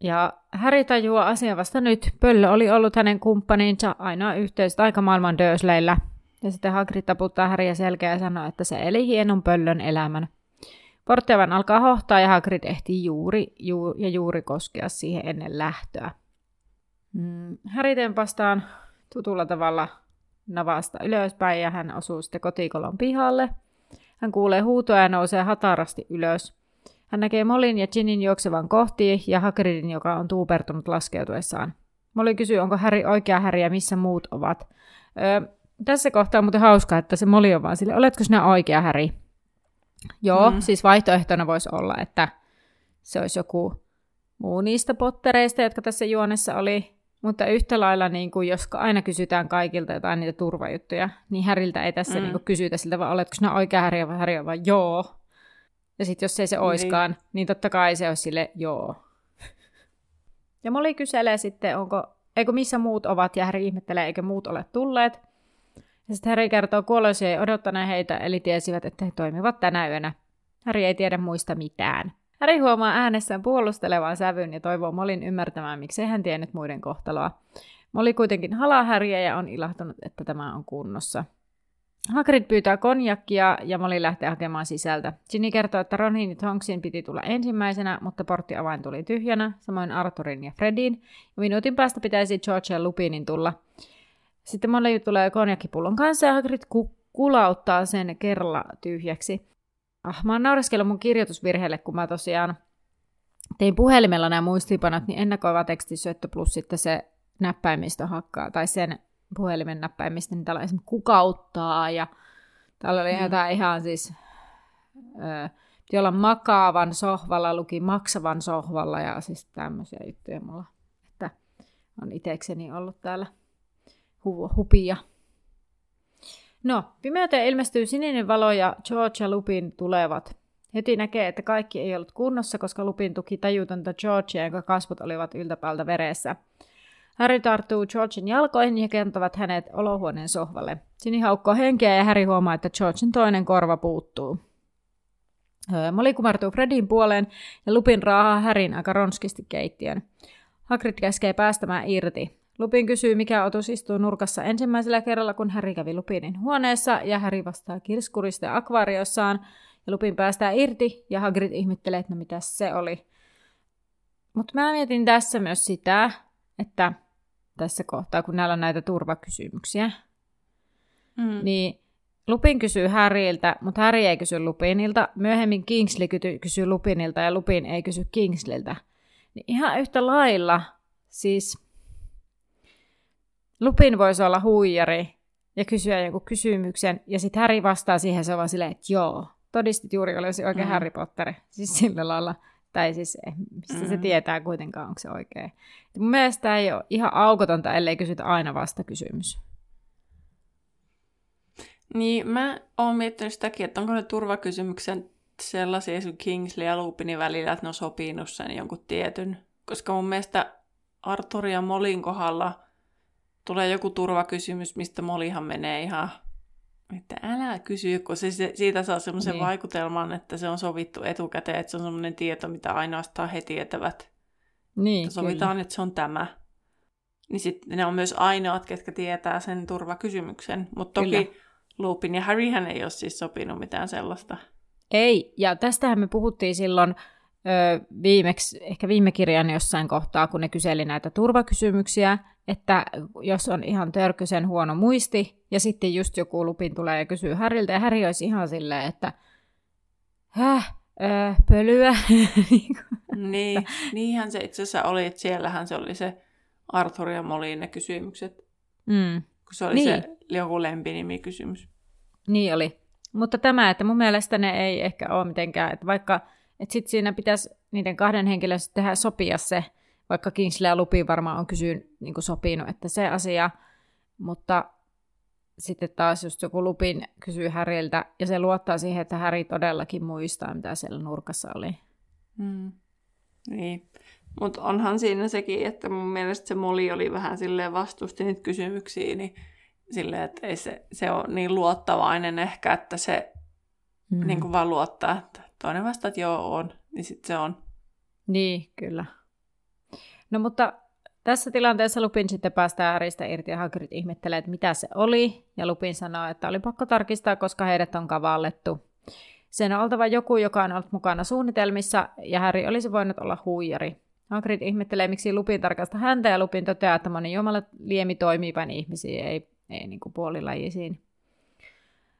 Ja Häri tajuaa asian vasta nyt. Pöllö oli ollut hänen kumppaninsa ainoa yhteys aikamaailman Dörsleillä. Ja sitten Hagrid taputtaa Häriä selkeä ja sanoo, että se eli hienon pöllön elämän. Porttiavan alkaa hohtaa ja Hagrid ehtii juuri juu, ja juuri koskea siihen ennen lähtöä. Mm, Häri tempastaan tutulla tavalla navasta ylöspäin ja hän osuu sitten kotikolon pihalle. Hän kuulee huutoa ja nousee hatarasti ylös. Hän näkee Molin ja Ginin juoksevan kohti ja Hagridin, joka on tuupertunut laskeutuessaan. Molly kysyy, onko Häri oikea Häri ja missä muut ovat. Öö, tässä kohtaa on muuten hauskaa, että se Molly on vaan sille, oletko sinä oikea Häri? Joo, mm. siis vaihtoehtona voisi olla, että se olisi joku muu niistä pottereista, jotka tässä juonessa oli. Mutta yhtä lailla, niin kuin, jos aina kysytään kaikilta jotain niitä turvajuttuja, niin Häriltä ei tässä mm. niin kuin, kysytä siltä, vaan oletko sinä oikea Häri vai Häri vaan joo. Ja sitten jos ei se oiskaan, niin. niin totta kai se olisi sille joo. Ja Molly kyselee sitten, onko, eikö missä muut ovat, ja Häri ihmettelee, eikö muut ole tulleet. Ja sitten Häri kertoo kuoloisia ei odottaneen heitä, eli tiesivät, että he toimivat tänä yönä. Häri ei tiedä muista mitään. Häri huomaa äänessään puolustelevaan sävyn ja toivoo Molin ymmärtämään, miksei hän tiennyt muiden kohtaloa. Molly kuitenkin halaa Häriä ja on ilahtunut, että tämä on kunnossa. Hagrid pyytää konjakkia ja Molly lähtee hakemaan sisältä. Ginny kertoo, että Ronin ja Tonksin piti tulla ensimmäisenä, mutta porttiavain tuli tyhjänä, samoin Arthurin ja Fredin. Ja minuutin päästä pitäisi George ja Lupinin tulla. Sitten Molly tulee konjakkipullon kanssa ja Hagrid ku- kulauttaa sen kerralla tyhjäksi. Ah, mä oon naureskellut mun kirjoitusvirheelle, kun mä tosiaan tein puhelimella nämä muistiinpanot, niin ennakoiva tekstisyöttö plus sitten se näppäimistö hakkaa, tai sen puhelimen näppäimistä, niin täällä esimerkiksi kukauttaa, ja täällä oli mm. jotain ihan siis, ö, piti olla makaavan sohvalla, luki maksavan sohvalla, ja siis tämmöisiä juttuja mulla, että on itekseni ollut täällä hu- hupia. No, pimeyteen ilmestyy sininen valo ja George ja Lupin tulevat. Heti näkee, että kaikki ei ollut kunnossa, koska Lupin tuki tajutonta Georgea, jonka kasvot olivat yltäpäältä veressä. Harry tarttuu Georgen jalkoihin ja kentävät hänet olohuoneen sohvalle. Sini haukkoo henkeä ja Harry huomaa, että Georgen toinen korva puuttuu. Molly kumartuu Fredin puoleen ja Lupin raahaa Härin aika ronskisti keittiön. Hagrid käskee päästämään irti. Lupin kysyy, mikä otus istuu nurkassa ensimmäisellä kerralla, kun Harry kävi Lupinin huoneessa, ja Harry vastaa kirskurista akvaariossaan, ja Lupin päästää irti, ja Hagrid ihmettelee, että no mitä se oli. Mutta mä mietin tässä myös sitä, että tässä kohtaa, kun näillä on näitä turvakysymyksiä, mm. niin Lupin kysyy Harryltä, mutta Harry ei kysy Lupinilta. Myöhemmin Kingsley kysyy Lupinilta ja Lupin ei kysy Kingsleyltä. Niin ihan yhtä lailla, siis Lupin voisi olla huijari ja kysyä jonkun kysymyksen, ja sitten Harry vastaa siihen se on vaan silleen, että joo, todistit juuri olisi oikein mm. Harry Potter. Siis sillä lailla, tai siis mistä mm. se tietää kuitenkaan, onko se oikein. Mun mielestä tämä ei ole ihan aukotonta, ellei kysytä aina vasta kysymys. Niin, mä oon miettinyt sitäkin, että onko ne turvakysymyksen sellaisia sun Kingsley ja Lupinin välillä, että ne on sopinut sen jonkun tietyn. Koska mun mielestä Arthur ja Molin kohdalla tulee joku turvakysymys, mistä Molihan menee ihan, että älä kysy, kun se, siitä saa semmoisen niin. vaikutelman, että se on sovittu etukäteen, että se on semmoinen tieto, mitä ainoastaan he tietävät. Niin, sovitaan, kyllä. että se on tämä. Niin sitten ne on myös ainoat, ketkä tietää sen turvakysymyksen. Mutta toki kyllä. Lupin ja Harryhän ei ole siis sopinut mitään sellaista. Ei, ja tästähän me puhuttiin silloin viimeksi, ehkä viime kirjan jossain kohtaa, kun ne kyseli näitä turvakysymyksiä, että jos on ihan törkysen huono muisti, ja sitten just joku lupin tulee ja kysyy Häriltä, ja Häri olisi ihan silleen, että häh, öö, pölyä. niin, niinhän se itse asiassa oli, että siellähän se oli se Arthur ja Molin ne kysymykset. Mm. Kun se oli niin. se joku lempinimikysymys. Niin oli. Mutta tämä, että mun mielestä ne ei ehkä ole mitenkään, että vaikka, että sit siinä pitäisi niiden kahden henkilön tehdä sopia se, vaikka Kingsley ja Lupi varmaan on kysyyn niin sopinut, että se asia, mutta sitten taas just joku Lupin kysyy Häriltä, ja se luottaa siihen, että Häri todellakin muistaa, mitä siellä nurkassa oli. Mm. Niin. Mutta onhan siinä sekin, että mun mielestä se Moli oli vähän silleen vastusti niitä kysymyksiä, niin silleen, että ei se, se on niin luottavainen ehkä, että se mm. niin kuin vaan luottaa, että toinen vastaa, että joo on, niin sitten se on. Niin, kyllä. No mutta tässä tilanteessa Lupin sitten päästään Häristä irti ja Hagrid ihmettelee, että mitä se oli. Ja Lupin sanoo, että oli pakko tarkistaa, koska heidät on kavallettu. Sen on oltava joku, joka on ollut mukana suunnitelmissa, ja Häri olisi voinut olla huijari. Hagrid ihmettelee, miksi Lupin tarkastaa häntä, ja Lupin toteaa, että moni jumala liemi toimii vain ihmisiä, ei, ei niin kuin puolilajisiin.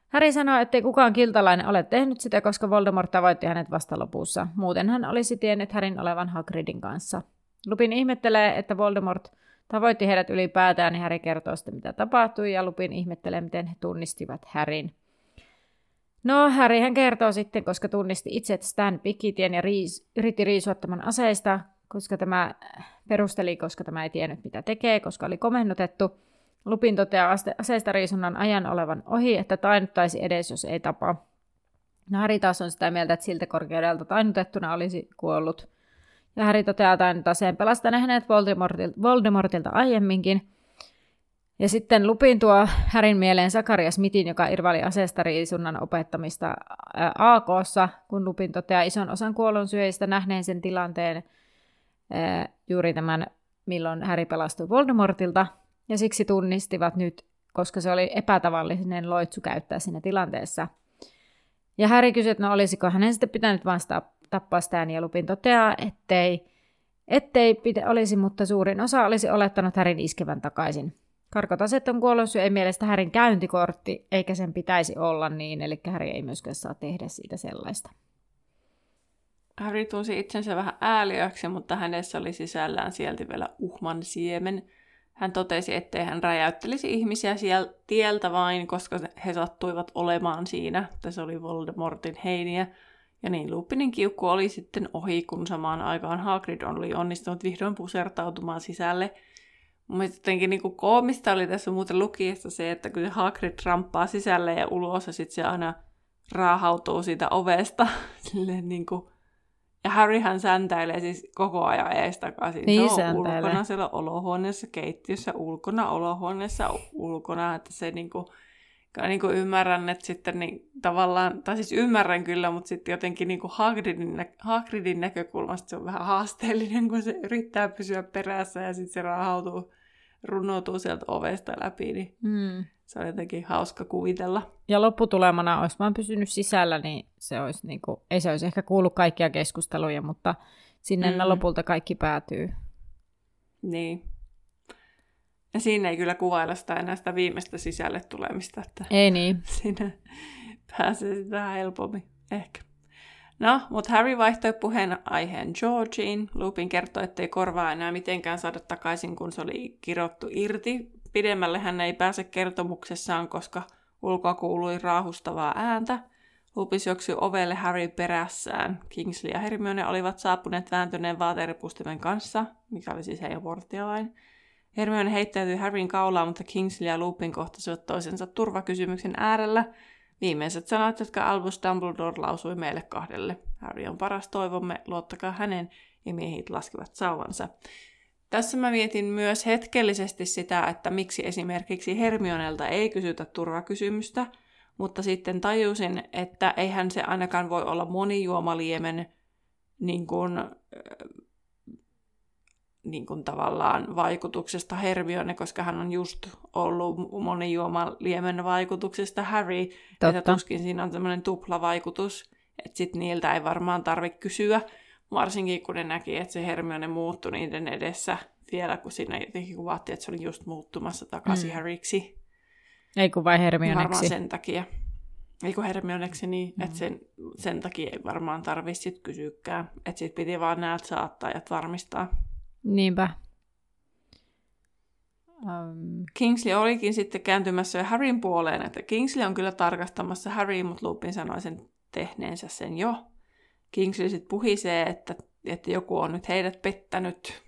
Häri sanoo, ettei kukaan kiltalainen ole tehnyt sitä, koska Voldemort tavoitti hänet vasta lopussa. Muuten hän olisi tiennyt Härin olevan Hagridin kanssa. Lupin ihmettelee, että Voldemort tavoitti heidät ylipäätään, niin Häri kertoo sitten, mitä tapahtui, ja Lupin ihmettelee, miten he tunnistivat Härin. No, Harry hän kertoo sitten, koska tunnisti itse, Stan Pikitien ja riis, yritti riisua tämän aseista, koska tämä perusteli, koska tämä ei tiennyt, mitä tekee, koska oli komennutettu. Lupin toteaa aseista riisunnan ajan olevan ohi, että tainuttaisi edes, jos ei tapa. No, Harry taas on sitä mieltä, että siltä korkeudelta tainutettuna olisi kuollut. Ja Harry toteaa tämän taseen pelastaneen hänet Voldemortilta, Voldemortilta aiemminkin. Ja sitten Lupin tuo Härin mieleen Sakaria Smithin, joka irvaili aseestariisunnan opettamista AKssa, kun Lupin toteaa ison osan kuollonsyöjistä nähneen sen tilanteen ää, juuri tämän, milloin Häri pelastui Voldemortilta. Ja siksi tunnistivat nyt, koska se oli epätavallinen loitsu käyttää siinä tilanteessa. Ja Häri kysyi, että no olisiko hänen sitten pitänyt vastaa tappaa Stan ja Lupin toteaa, ettei, ettei pitä, olisi, mutta suurin osa olisi olettanut Härin iskevän takaisin. Karkotaset on kuollut ei mielestä Härin käyntikortti, eikä sen pitäisi olla niin, eli Häri ei myöskään saa tehdä siitä sellaista. Harry tunsi itsensä vähän ääliöksi, mutta hänessä oli sisällään sieltä vielä uhman siemen. Hän totesi, ettei hän räjäyttelisi ihmisiä sieltä tieltä vain, koska he sattuivat olemaan siinä. Tässä oli Voldemortin heiniä. Ja niin Lupinin kiukku oli sitten ohi, kun samaan aikaan Hagrid oli onnistunut vihdoin pusertautumaan sisälle. Mielestä jotenkin niin koomista oli tässä muuten lukiessa se, että kun se Hagrid ramppaa sisälle ja ulos ja sitten se aina raahautuu siitä ovesta. Silleen niin kuin... Ja Harryhän säntäilee siis koko ajan ees takaisin. Niin se on ulkona siellä olohuoneessa, keittiössä, ulkona organisessa ulkona, että se niin kuin niin kuin ymmärrän, että sitten niin, tavallaan, tai siis ymmärrän kyllä, mutta sitten jotenkin niin kuin Hagridin, Hagridin näkökulmasta se on vähän haasteellinen, kun se yrittää pysyä perässä ja sitten se raahautuu, runnoutuu sieltä ovesta läpi, niin mm. Se on jotenkin hauska kuvitella. Ja lopputulemana olisi vaan pysynyt sisällä, niin se olisi niin kuin, ei se olisi ehkä kuullut kaikkia keskusteluja, mutta sinne mm. lopulta kaikki päätyy. Niin, ja siinä ei kyllä kuvailla sitä enää sitä viimeistä sisälle tulemista. Että ei niin. Siinä pääsee sitä vähän helpommin, ehkä. No, mutta Harry vaihtoi puheen aiheen Georgeen. Lupin kertoi, ettei korvaa enää mitenkään saada takaisin, kun se oli kirottu irti. Pidemmälle hän ei pääse kertomuksessaan, koska ulkoa kuului raahustavaa ääntä. Lupis juoksi ovelle Harry perässään. Kingsley ja Hermione olivat saapuneet vääntyneen vaateripustimen kanssa, mikä oli siis heidän vuorottialain. Hermione heittäytyi Harryn kaulaan, mutta Kingsley ja Lupin kohtasivat toisensa turvakysymyksen äärellä – Viimeiset sanat, jotka Albus Dumbledore lausui meille kahdelle. Harry on paras toivomme, luottakaa hänen, ja miehit laskivat sauvansa. Tässä mä mietin myös hetkellisesti sitä, että miksi esimerkiksi Hermionelta ei kysytä turvakysymystä, mutta sitten tajusin, että eihän se ainakaan voi olla monijuomaliemen niin kuin, niin kuin tavallaan vaikutuksesta Hermione, koska hän on just ollut monijuomaliemen vaikutuksesta Harry, Totta. että tuskin siinä on tämmöinen tuplavaikutus, että sitten niiltä ei varmaan tarvitse kysyä, varsinkin kun ne näki, että se Hermione muuttui niiden edessä vielä, kun siinä jotenkin kuvattiin, että se oli just muuttumassa takaisin mm. Harryksi. Ei kun vai Hermioneksi. Varmaan sen takia. Ei kun Hermioneksi, niin mm. että sen, sen takia ei varmaan tarvitse sitten kysyäkään. Että sitten piti vaan näiltä saattajat varmistaa. Niinpä. Um... Kingsley olikin sitten kääntymässä Harryn puoleen, että Kingsley on kyllä tarkastamassa Harry, mutta Lupin sanoi sen tehneensä sen jo. Kingsley sitten puhisee, että, että joku on nyt heidät pettänyt.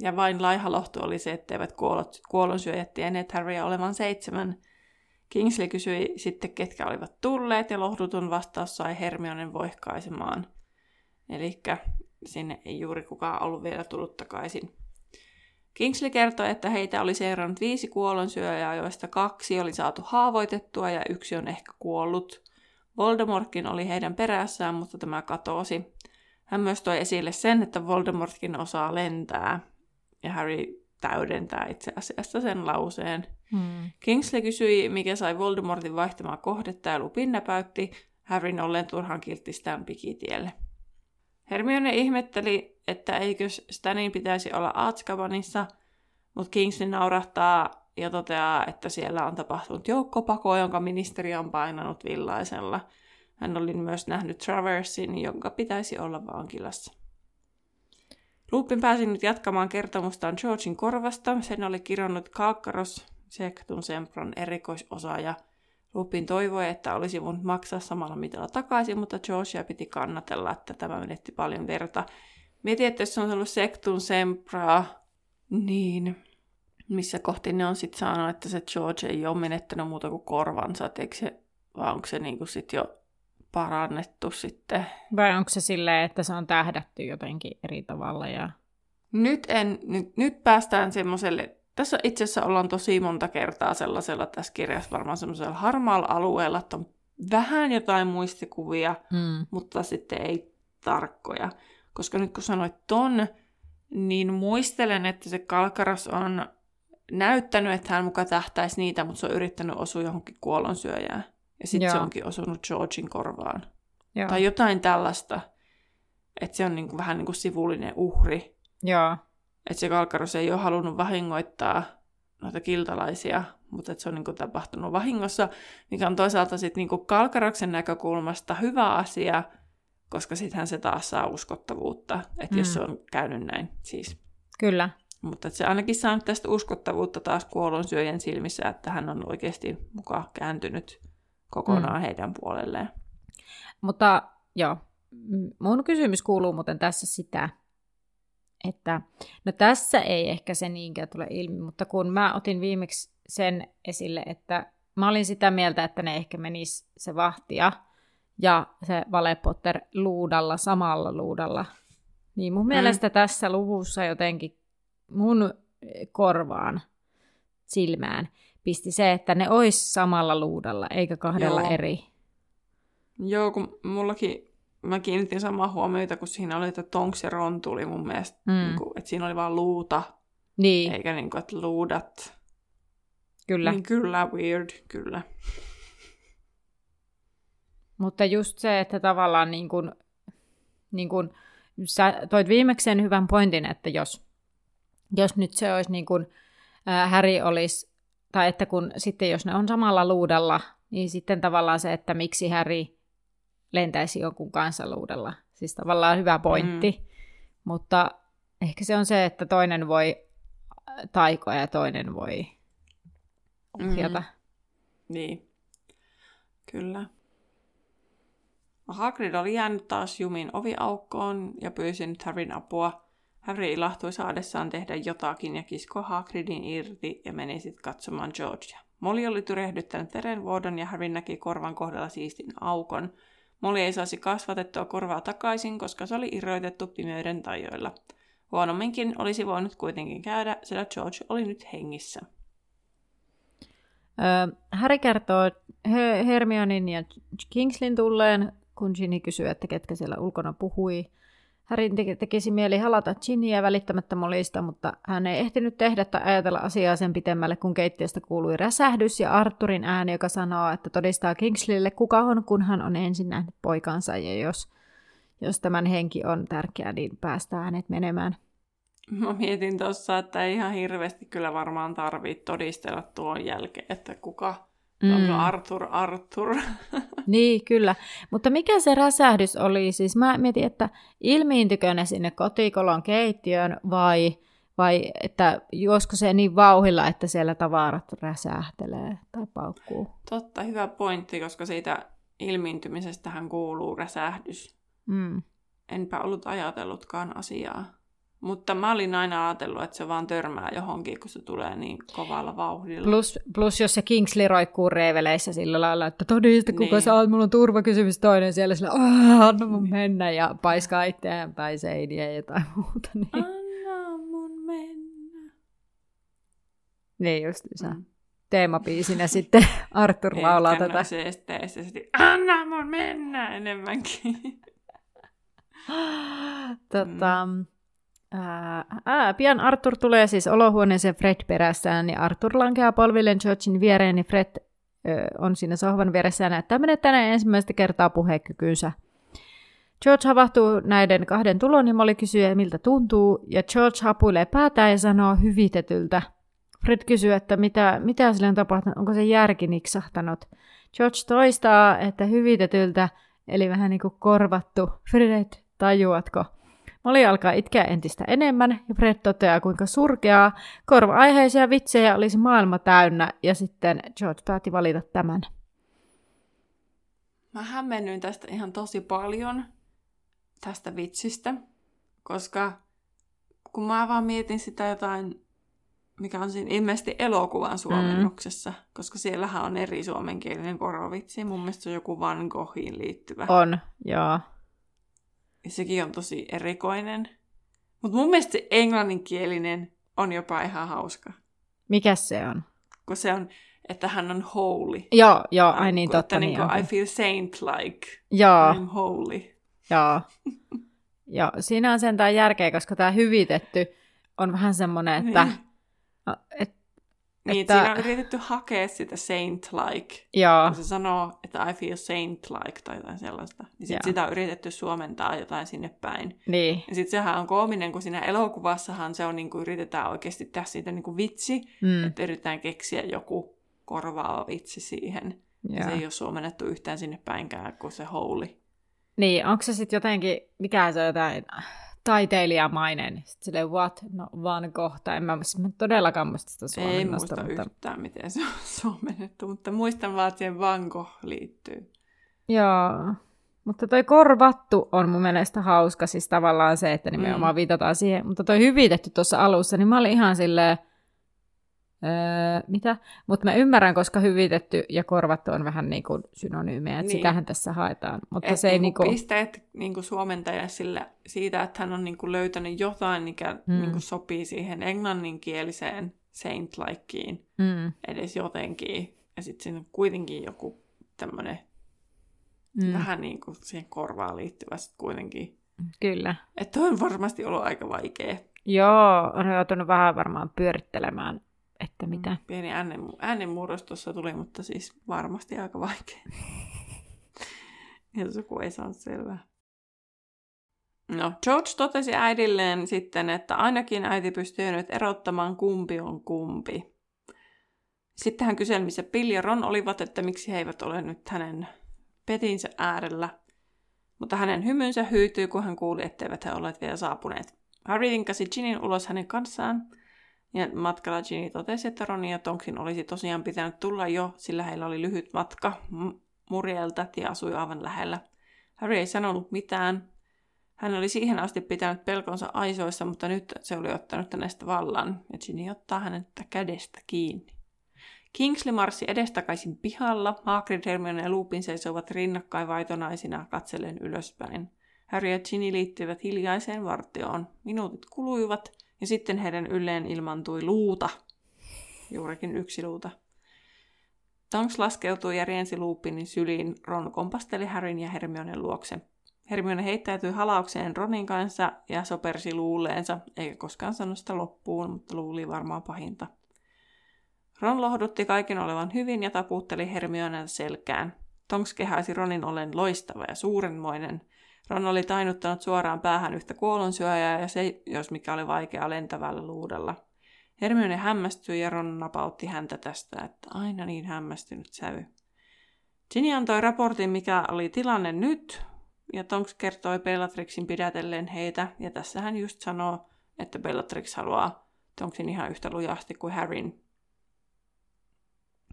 Ja vain laihalohto oli se, etteivät kuolot, kuolonsyöjät tienneet Harrya olevan seitsemän. Kingsley kysyi sitten, ketkä olivat tulleet, ja lohdutun vastaus sai Hermionen voihkaisemaan. Eli sinne ei juuri kukaan ollut vielä tullut takaisin. Kingsley kertoi, että heitä oli seurannut viisi kuolonsyöjää, joista kaksi oli saatu haavoitettua ja yksi on ehkä kuollut. Voldemortkin oli heidän perässään, mutta tämä katosi. Hän myös toi esille sen, että Voldemortkin osaa lentää, ja Harry täydentää itse asiassa sen lauseen. Hmm. Kingsley kysyi, mikä sai Voldemortin vaihtamaan kohdetta, ja Lupin näpäytti Harryn ollen turhan kilttistään pikitielle. Hermione ihmetteli, että eikö Stanin pitäisi olla Azkabanissa, mutta Kingsley naurahtaa ja toteaa, että siellä on tapahtunut joukkopako, jonka ministeri on painanut villaisella. Hän oli myös nähnyt Traversin, jonka pitäisi olla vankilassa. Lupin pääsi nyt jatkamaan kertomustaan Georgin korvasta. Sen oli kirjannut Kalkkaros, Sektun Sempron erikoisosaaja – Lupin toivoi, että olisi voinut maksaa samalla mitalla takaisin, mutta Georgia piti kannatella, että tämä menetti paljon verta. Mietin, että jos on ollut Sektun Sempraa, niin missä kohti ne on sitten saanut, että se George ei ole menettänyt muuta kuin korvansa, että se, vai onko se niinku sit jo parannettu sitten? Vai onko se silleen, että se on tähdätty jotenkin eri tavalla? Ja... Nyt, en, nyt, nyt päästään semmoiselle tässä itse asiassa ollaan tosi monta kertaa sellaisella tässä kirjassa varmaan semmoisella harmaalla alueella, että on vähän jotain muistikuvia, mm. mutta sitten ei tarkkoja. Koska nyt kun sanoit ton, niin muistelen, että se Kalkaras on näyttänyt, että hän muka tähtäisi niitä, mutta se on yrittänyt osua johonkin kuolonsyöjään. Ja sitten se onkin osunut Georgin korvaan. Joo. Tai jotain tällaista. Että se on niinku vähän niin kuin sivullinen uhri. Joo että se Kalkaros ei ole halunnut vahingoittaa noita kiltalaisia, mutta että se on niin kuin, tapahtunut vahingossa, mikä on toisaalta sitten niin Kalkaroksen näkökulmasta hyvä asia, koska sittenhän se taas saa uskottavuutta, että mm. jos se on käynyt näin siis. Kyllä. Mutta se ainakin saa tästä uskottavuutta taas kuolonsyöjän silmissä, että hän on oikeasti mukaan kääntynyt kokonaan mm. heidän puolelleen. Mutta joo, mun kysymys kuuluu muuten tässä sitä, että no tässä ei ehkä se niinkään tule ilmi, mutta kun mä otin viimeksi sen esille, että mä olin sitä mieltä, että ne ehkä menis se vahtia ja se Valepotter luudalla, samalla luudalla, niin mun mm. mielestä tässä luvussa jotenkin mun korvaan silmään pisti se, että ne ois samalla luudalla, eikä kahdella Joo. eri. Joo, kun mullakin mä kiinnitin samaa huomiota, kun siinä oli, että Tonks ja Ron tuli mun mielestä, mm. niin kuin, että siinä oli vaan luuta, niin. eikä niin kuin, että luudat. Kyllä. Niin kyllä, weird, kyllä. Mutta just se, että tavallaan niin kuin, niin kuin, sä toit viimeksi sen hyvän pointin, että jos, jos nyt se olisi niin kuin, Harry olisi, tai että kun sitten jos ne on samalla luudalla, niin sitten tavallaan se, että miksi Harry lentäisi jonkun kansaluudella. Siis tavallaan hyvä pointti, mm. mutta ehkä se on se, että toinen voi taikoa ja toinen voi ohjata. Mm. Niin, kyllä. Hagrid oli jäänyt taas jumin oviaukkoon ja pyysi nyt Harryn apua. Harry ilahtui saadessaan tehdä jotakin ja kiskoi Hagridin irti ja meni sitten katsomaan Georgia. Molly oli tyrehdyttänyt verenvuodon ja Harry näki korvan kohdalla siistin aukon. Molly ei saisi kasvatettua korvaa takaisin, koska se oli irroitettu pimeyden tajoilla. Huonomminkin olisi voinut kuitenkin käydä, sillä George oli nyt hengissä. Harry kertoo Hermionin ja Kingslin tulleen, kun Ginny kysyy, että ketkä siellä ulkona puhui. Härin tekisi mieli halata Ginnyä välittämättä molista, mutta hän ei ehtinyt tehdä tai ajatella asiaa sen pitemmälle, kun keittiöstä kuului räsähdys ja Arturin ääni, joka sanoo, että todistaa Kingsleylle kuka on, kun hän on ensin nähnyt poikansa, ja jos, jos tämän henki on tärkeä, niin päästään hänet menemään. Mä mietin tuossa, että ihan hirveästi kyllä varmaan tarvitse todistella tuon jälkeen, että kuka Mm. Arthur, Arthur. niin, kyllä. Mutta mikä se räsähdys oli? Siis mä mietin, että ilmiintykö ne sinne kotikolon keittiöön vai, vai että juosko se niin vauhilla, että siellä tavarat räsähtelee tai paukkuu? Totta, hyvä pointti, koska siitä ilmiintymisestähän kuuluu räsähdys. Mm. Enpä ollut ajatellutkaan asiaa. Mutta mä olin aina ajatellut, että se vaan törmää johonkin, kun se tulee niin kovalla vauhdilla. Plus, plus jos se Kingsley roikkuu reeveleissä sillä lailla, että todista kuka niin. sä oot, mulla on turvakysymys toinen siellä, sillä anna mun mennä ja paiskaa itseään päin seiniä ja jotain muuta. Niin. Anna mun mennä. Niin just se. Mm. Teemapiisinä sitten Arthur laulaa tätä. Se sitten, anna mun mennä enemmänkin. tota, mm. Ää, ää, pian Arthur tulee siis olohuoneeseen Fred perässään, niin Arthur lankeaa polvilleen Georgin viereen, niin Fred ö, on siinä sohvan vieressä ja näyttää menettäneen ensimmäistä kertaa puhekykynsä. George havahtuu näiden kahden tulon ja Molly kysyy, miltä tuntuu, ja George hapuilee päätään ja sanoo hyvitetyltä. Fred kysyy, että mitä, mitä sille on tapahtunut, onko se järki niksahtanut. George toistaa, että hyvitetyltä, eli vähän niin kuin korvattu. Fred, tajuatko? Molly alkaa itkeä entistä enemmän ja Fred toteaa, kuinka surkeaa korva-aiheisia vitsejä olisi maailma täynnä ja sitten George päätti valita tämän. Mä hämmennyin tästä ihan tosi paljon, tästä vitsistä, koska kun mä vaan mietin sitä jotain, mikä on siinä ilmeisesti elokuvan suomennoksessa, mm. koska siellähän on eri suomenkielinen korvavitsi. Mun mielestä se on joku Van Goghiin liittyvä. On, joo. Ja sekin on tosi erikoinen. Mutta mun mielestä se englanninkielinen on jopa ihan hauska. Mikä se on? Kun se on, että hän on holy. Joo, joo, ai niin totta. Että niin, niin I feel saint-like. Joo. I'm holy. Joo. joo, siinä on sentään järkeä, koska tämä hyvitetty on vähän semmoinen, että, niin. että niin, että... siinä on yritetty hakea sitä saint-like. Joo. Kun se sanoo, että I feel saint-like tai jotain sellaista. Niin sit sitä on yritetty suomentaa jotain sinne päin. Niin. Ja sitten sehän on koominen, kun siinä elokuvassahan se on niin kuin yritetään oikeasti tehdä siitä niin kuin vitsi, mm. että yritetään keksiä joku korvaava vitsi siihen. Ja. ja se ei ole suomennettu yhtään sinne päinkään kuin se holy. Niin, onko se sitten jotenkin, mikä se on jotain taiteilijamainen. Sitten silleen, what? No vaan kohta. En mä, mä todellakaan muista sitä Ei muista mutta... yhtään, miten se on suomennettu, mutta muistan vaan, että siihen Van Gogh liittyy. Joo. Mutta toi korvattu on mun mielestä hauska, siis tavallaan se, että nimenomaan mm. viitataan siihen. Mutta toi hyvitetty tuossa alussa, niin mä olin ihan silleen, Öö, mitä? Mutta mä ymmärrän, koska hyvitetty ja korvattu on vähän niin kuin synonyymejä, että niin. sitähän tässä haetaan. Mutta Et se ei niinku niinku... Pisteet niinku suomentaja sillä, siitä, että hän on niinku löytänyt jotain, mikä mm. niinku sopii siihen englanninkieliseen saint-likeen mm. edes jotenkin. Ja sitten siinä on kuitenkin joku tämmöinen mm. vähän niin kuin siihen korvaan liittyvä kuitenkin. Kyllä. Että on varmasti ollut aika vaikea. Joo, on joutunut vähän varmaan pyörittelemään että mitä. Mm, pieni äänen, äänenmurros tuossa tuli, mutta siis varmasti aika vaikea. Jos joku ei saa selvää. No, George totesi äidilleen sitten, että ainakin äiti pystyy nyt erottamaan kumpi on kumpi. Sitten hän kyseli, missä Bill ja Ron olivat, että miksi he eivät ole nyt hänen petinsä äärellä. mutta hänen hymynsä hyytyi, kun hän kuuli, etteivät he olleet vielä saapuneet. Harry vinkasi Ginin ulos hänen kanssaan, ja matkalla Ginny totesi, että Ron ja Tonksin olisi tosiaan pitänyt tulla jo, sillä heillä oli lyhyt matka. Murielta ja asui aivan lähellä. Harry ei sanonut mitään. Hän oli siihen asti pitänyt pelkonsa aisoissa, mutta nyt se oli ottanut hänestä vallan, ja Ginny ottaa hänet kädestä kiinni. Kingsley marssi edestakaisin pihalla, Hagrid, Hermione ja Lupin seisoivat rinnakkain vaitonaisina katsellen ylöspäin. Harry ja Ginny liittyivät hiljaiseen vartioon. Minuutit kuluivat, ja sitten heidän ylleen ilmantui luuta. Juurikin yksi luuta. Tonks laskeutui ja riensi Lupinin syliin. Ron kompasteli Harryn ja Hermionen luokse. Hermione heittäytyi halaukseen Ronin kanssa ja sopersi luuleensa, eikä koskaan sano sitä loppuun, mutta luuli varmaan pahinta. Ron lohdutti kaiken olevan hyvin ja taputteli Hermionen selkään. Tonks kehäisi Ronin ollen loistava ja suurenmoinen. Ron oli tainuttanut suoraan päähän yhtä kuolonsyöjää ja se, jos mikä oli vaikea lentävällä luudella. Hermione hämmästyi ja Ron napautti häntä tästä, että aina niin hämmästynyt sävy. Ginny antoi raportin, mikä oli tilanne nyt, ja Tonks kertoi Bellatrixin pidätelleen heitä, ja tässä hän just sanoo, että Bellatrix haluaa Tonksin ihan yhtä lujasti kuin Harryn.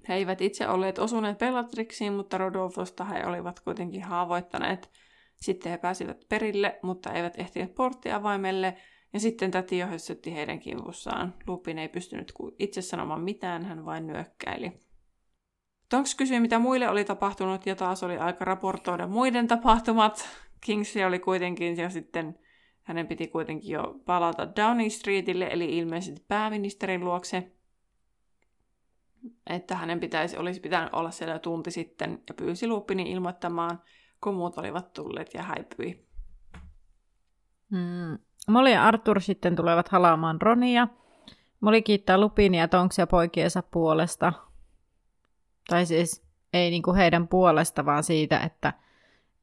He eivät itse olleet osuneet Bellatrixiin, mutta Rodolfosta he olivat kuitenkin haavoittaneet. Sitten he pääsivät perille, mutta eivät ehtineet porttiavaimelle, ja sitten täti jo hössytti heidän kimpussaan. Lupin ei pystynyt itse sanomaan mitään, hän vain nyökkäili. Tonks kysyi, mitä muille oli tapahtunut, ja taas oli aika raportoida muiden tapahtumat. Kingsley oli kuitenkin jo sitten, hänen piti kuitenkin jo palata Downing Streetille, eli ilmeisesti pääministerin luokse. Että hänen pitäisi, olisi pitänyt olla siellä tunti sitten, ja pyysi Lupinin ilmoittamaan, kun muut olivat tulleet ja häipyi. Mm. Molly ja Arthur sitten tulevat halaamaan Ronia. Molly kiittää Lupinia Tonksia poikiensa puolesta. Tai siis ei niin kuin heidän puolesta, vaan siitä, että,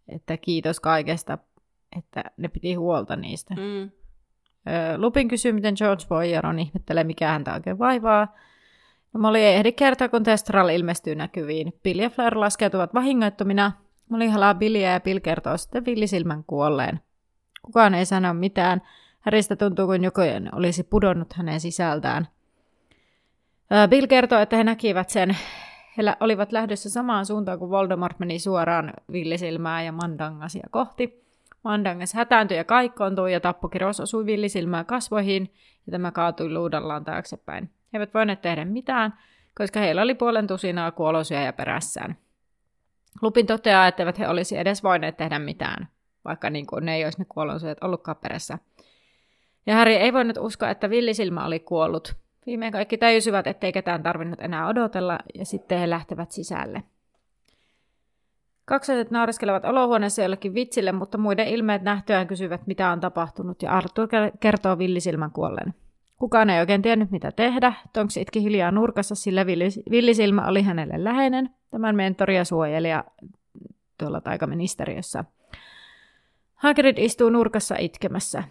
että kiitos kaikesta, että ne piti huolta niistä. Mm. Lupin kysyy, miten George voi ja Ron ihmettelee, mikä häntä oikein vaivaa. No, Molly ei ehdi kertoa, kun Testral ilmestyy näkyviin. Bill ja Fleur laskeutuvat vahingoittumina. Molly halaa Billiä ja Bill kertoo sitten villisilmän kuolleen. Kukaan ei sano mitään. Häristä tuntuu, kuin joku olisi pudonnut hänen sisältään. Bill kertoo, että he näkivät sen. He olivat lähdössä samaan suuntaan, kun Voldemort meni suoraan villisilmää ja Mandangasia kohti. Mandangas hätääntyi ja kaikkoontui ja tappokirous osui villisilmää kasvoihin ja tämä kaatui luudallaan taaksepäin. He eivät voineet tehdä mitään, koska heillä oli puolen tusinaa kuolosyöjä perässään. Lupin toteaa, etteivät he olisi edes voineet tehdä mitään vaikka niin kuin ne ei olisi ne kuollonsyöt ollutkaan perässä. Ja Harry ei voinut uskoa, että villisilmä oli kuollut. Viimein kaikki täysivät, ettei ketään tarvinnut enää odotella, ja sitten he lähtevät sisälle. Kaksoset nauriskelevat olohuoneessa jollekin vitsille, mutta muiden ilmeet nähtyään kysyvät, mitä on tapahtunut, ja Arthur kertoo villisilmän kuolleen. Kukaan ei oikein tiennyt, mitä tehdä. Tonks itki hiljaa nurkassa, sillä villisilmä oli hänelle läheinen, tämän mentori ja suojelija tuolla taikaministeriössä. Hagrid istuu nurkassa itkemässä.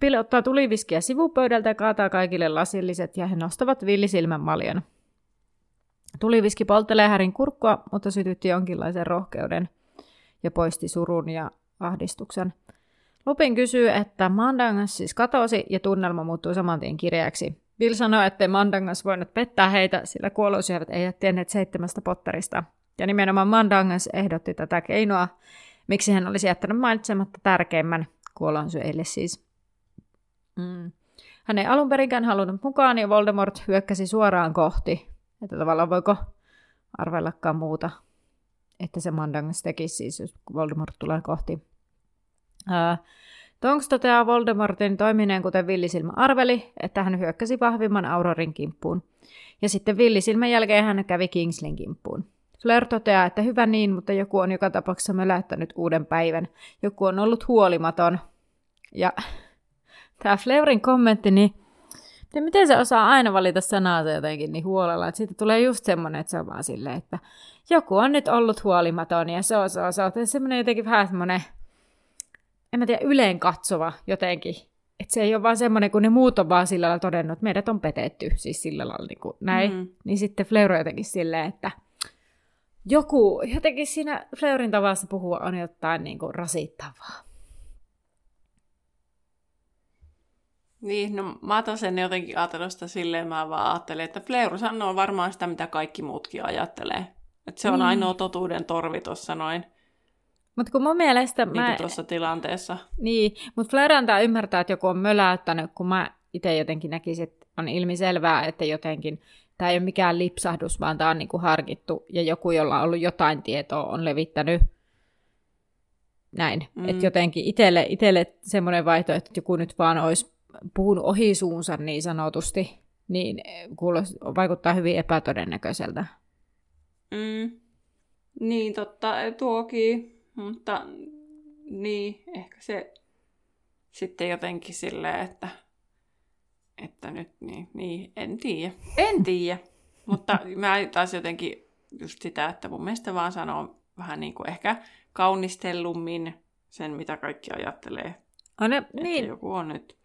Bill ottaa tuliviskiä sivupöydältä ja kaataa kaikille lasilliset ja he nostavat villisilmän maljan. Tuliviski polttelee Härin kurkkua, mutta sytytti jonkinlaisen rohkeuden ja poisti surun ja ahdistuksen. Lupin kysyy, että Mandangas siis katosi ja tunnelma muuttui saman tien kirjaksi. Bill sanoi, ettei Mandangas voinut pettää heitä, sillä kuolosyövät eivät tienneet seitsemästä potterista. Ja nimenomaan Mandangas ehdotti tätä keinoa, Miksi hän olisi jättänyt mainitsematta tärkeimmän kuolonsyöjille siis. Mm. Hän ei alun perinkään halunnut mukaan ja Voldemort hyökkäsi suoraan kohti. Että tavallaan voiko arvellakaan muuta, että se Mandangas tekisi siis, jos Voldemort tulee kohti. Tonks toteaa Voldemortin toimineen kuten Villisilmä arveli, että hän hyökkäsi vahvimman Aurorin kimppuun. Ja sitten Villisilmän jälkeen hän kävi Kingslin kimppuun. Fleur toteaa, että hyvä niin, mutta joku on joka tapauksessa mölättänyt uuden päivän. Joku on ollut huolimaton. Ja tämä Fleurin kommentti, niin miten se osaa aina valita sanaa jotenkin niin huolella, että siitä tulee just semmoinen, että se on vaan silleen, että joku on nyt ollut huolimaton ja se on, se on, se on semmoinen jotenkin vähän semmoinen, en mä tiedä, yleen katsova jotenkin. Että se ei ole vaan semmoinen, kun ne muut on vaan sillä lailla todennut, että meidät on petetty, siis sillä lailla niin kuin näin. Mm. Niin sitten Fleur jotenkin silleen, että joku, jotenkin siinä Fleurin tavassa puhua on jotain niin kuin rasittavaa. Niin, no mä otan sen jotenkin ajatellut sitä silleen, mä vaan ajattelin, että Fleur sanoo varmaan sitä, mitä kaikki muutkin ajattelee. Että se on mm. ainoa totuuden torvi tuossa noin. Mutta kun mun mielestä... Niin mä... tuossa tilanteessa. Niin, mutta Fleur antaa ymmärtää, että joku on möläyttänyt, kun mä itse jotenkin näkisin, että on ilmiselvää, että jotenkin tämä ei ole mikään lipsahdus, vaan tämä on niinku harkittu ja joku, jolla on ollut jotain tietoa, on levittänyt näin. Mm. Että jotenkin itselle, itselle semmoinen vaihtoehto, että joku nyt vaan olisi puhunut ohi suunsa niin sanotusti, niin kuulost, vaikuttaa hyvin epätodennäköiseltä. Mm. Niin, totta, tuokin, mutta niin, ehkä se sitten jotenkin silleen, että että nyt niin, niin en tiedä. En tiedä. Mutta mä taas jotenkin just sitä, että mun mielestä vaan sanoo vähän niin kuin ehkä kaunistellummin sen, mitä kaikki ajattelee. Aine, että niin. joku on nyt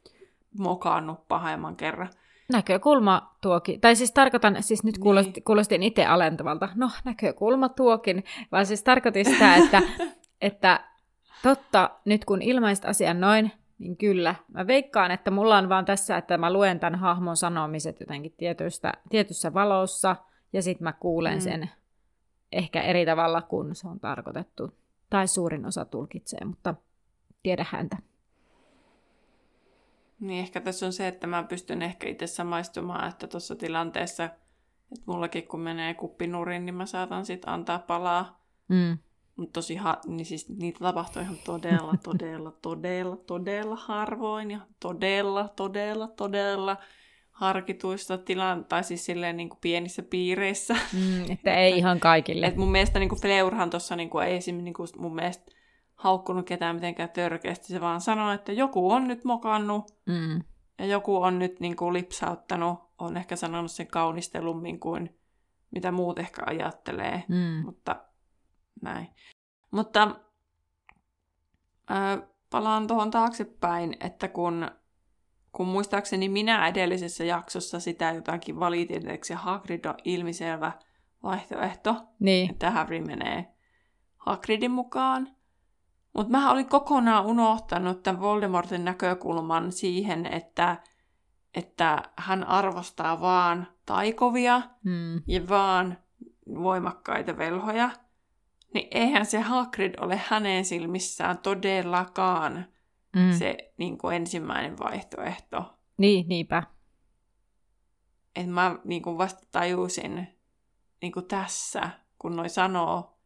mokannut pahemman kerran. Näkökulma tuokin, tai siis tarkoitan, siis nyt kuulosti, niin. kuulostin itse alentavalta, no näkökulma tuokin, vaan siis tarkoitin sitä, että, että totta, nyt kun ilmaist asian noin, niin kyllä. Mä veikkaan, että mulla on vaan tässä, että mä luen tämän hahmon sanomiset jotenkin tietystä, tietyssä valossa, ja sitten mä kuulen mm. sen ehkä eri tavalla kuin se on tarkoitettu. Tai suurin osa tulkitsee, mutta tiedä häntä. Niin ehkä tässä on se, että mä pystyn ehkä itse samaistumaan, että tuossa tilanteessa, että mullakin kun menee kuppinurin, niin mä saatan sitten antaa palaa. Mm. Mutta tosi ha- niin siis niitä tapahtuu ihan todella, todella, todella, todella harvoin ja todella, todella, todella harkituista tilan, tai siis silleen niin kuin pienissä piireissä. Mm, että ei ihan kaikille. Et mun mielestä niin kuin Fleurhan tuossa niin ei esim. Niin kuin mun mielestä haukkunut ketään mitenkään törkeästi. Se vaan sanoo, että joku on nyt mokannut mm. ja joku on nyt niin kuin lipsauttanut. On ehkä sanonut sen kaunistelummin kuin mitä muut ehkä ajattelee. Mm. Mutta näin. Mutta äh, palaan tuohon taaksepäin, että kun, kun muistaakseni minä edellisessä jaksossa sitä jotakin valitin, että se Hagrid on ilmiselvä vaihtoehto, niin. että Harry menee Hagridin mukaan. Mutta mä olin kokonaan unohtanut tämän Voldemortin näkökulman siihen, että, että hän arvostaa vaan taikovia mm. ja vaan voimakkaita velhoja – niin eihän se Hagrid ole hänen silmissään todellakaan mm. se niin kuin ensimmäinen vaihtoehto. Niin, niinpä. Et mä niin kuin vasta tajusin niin kuin tässä, kun noi sanoo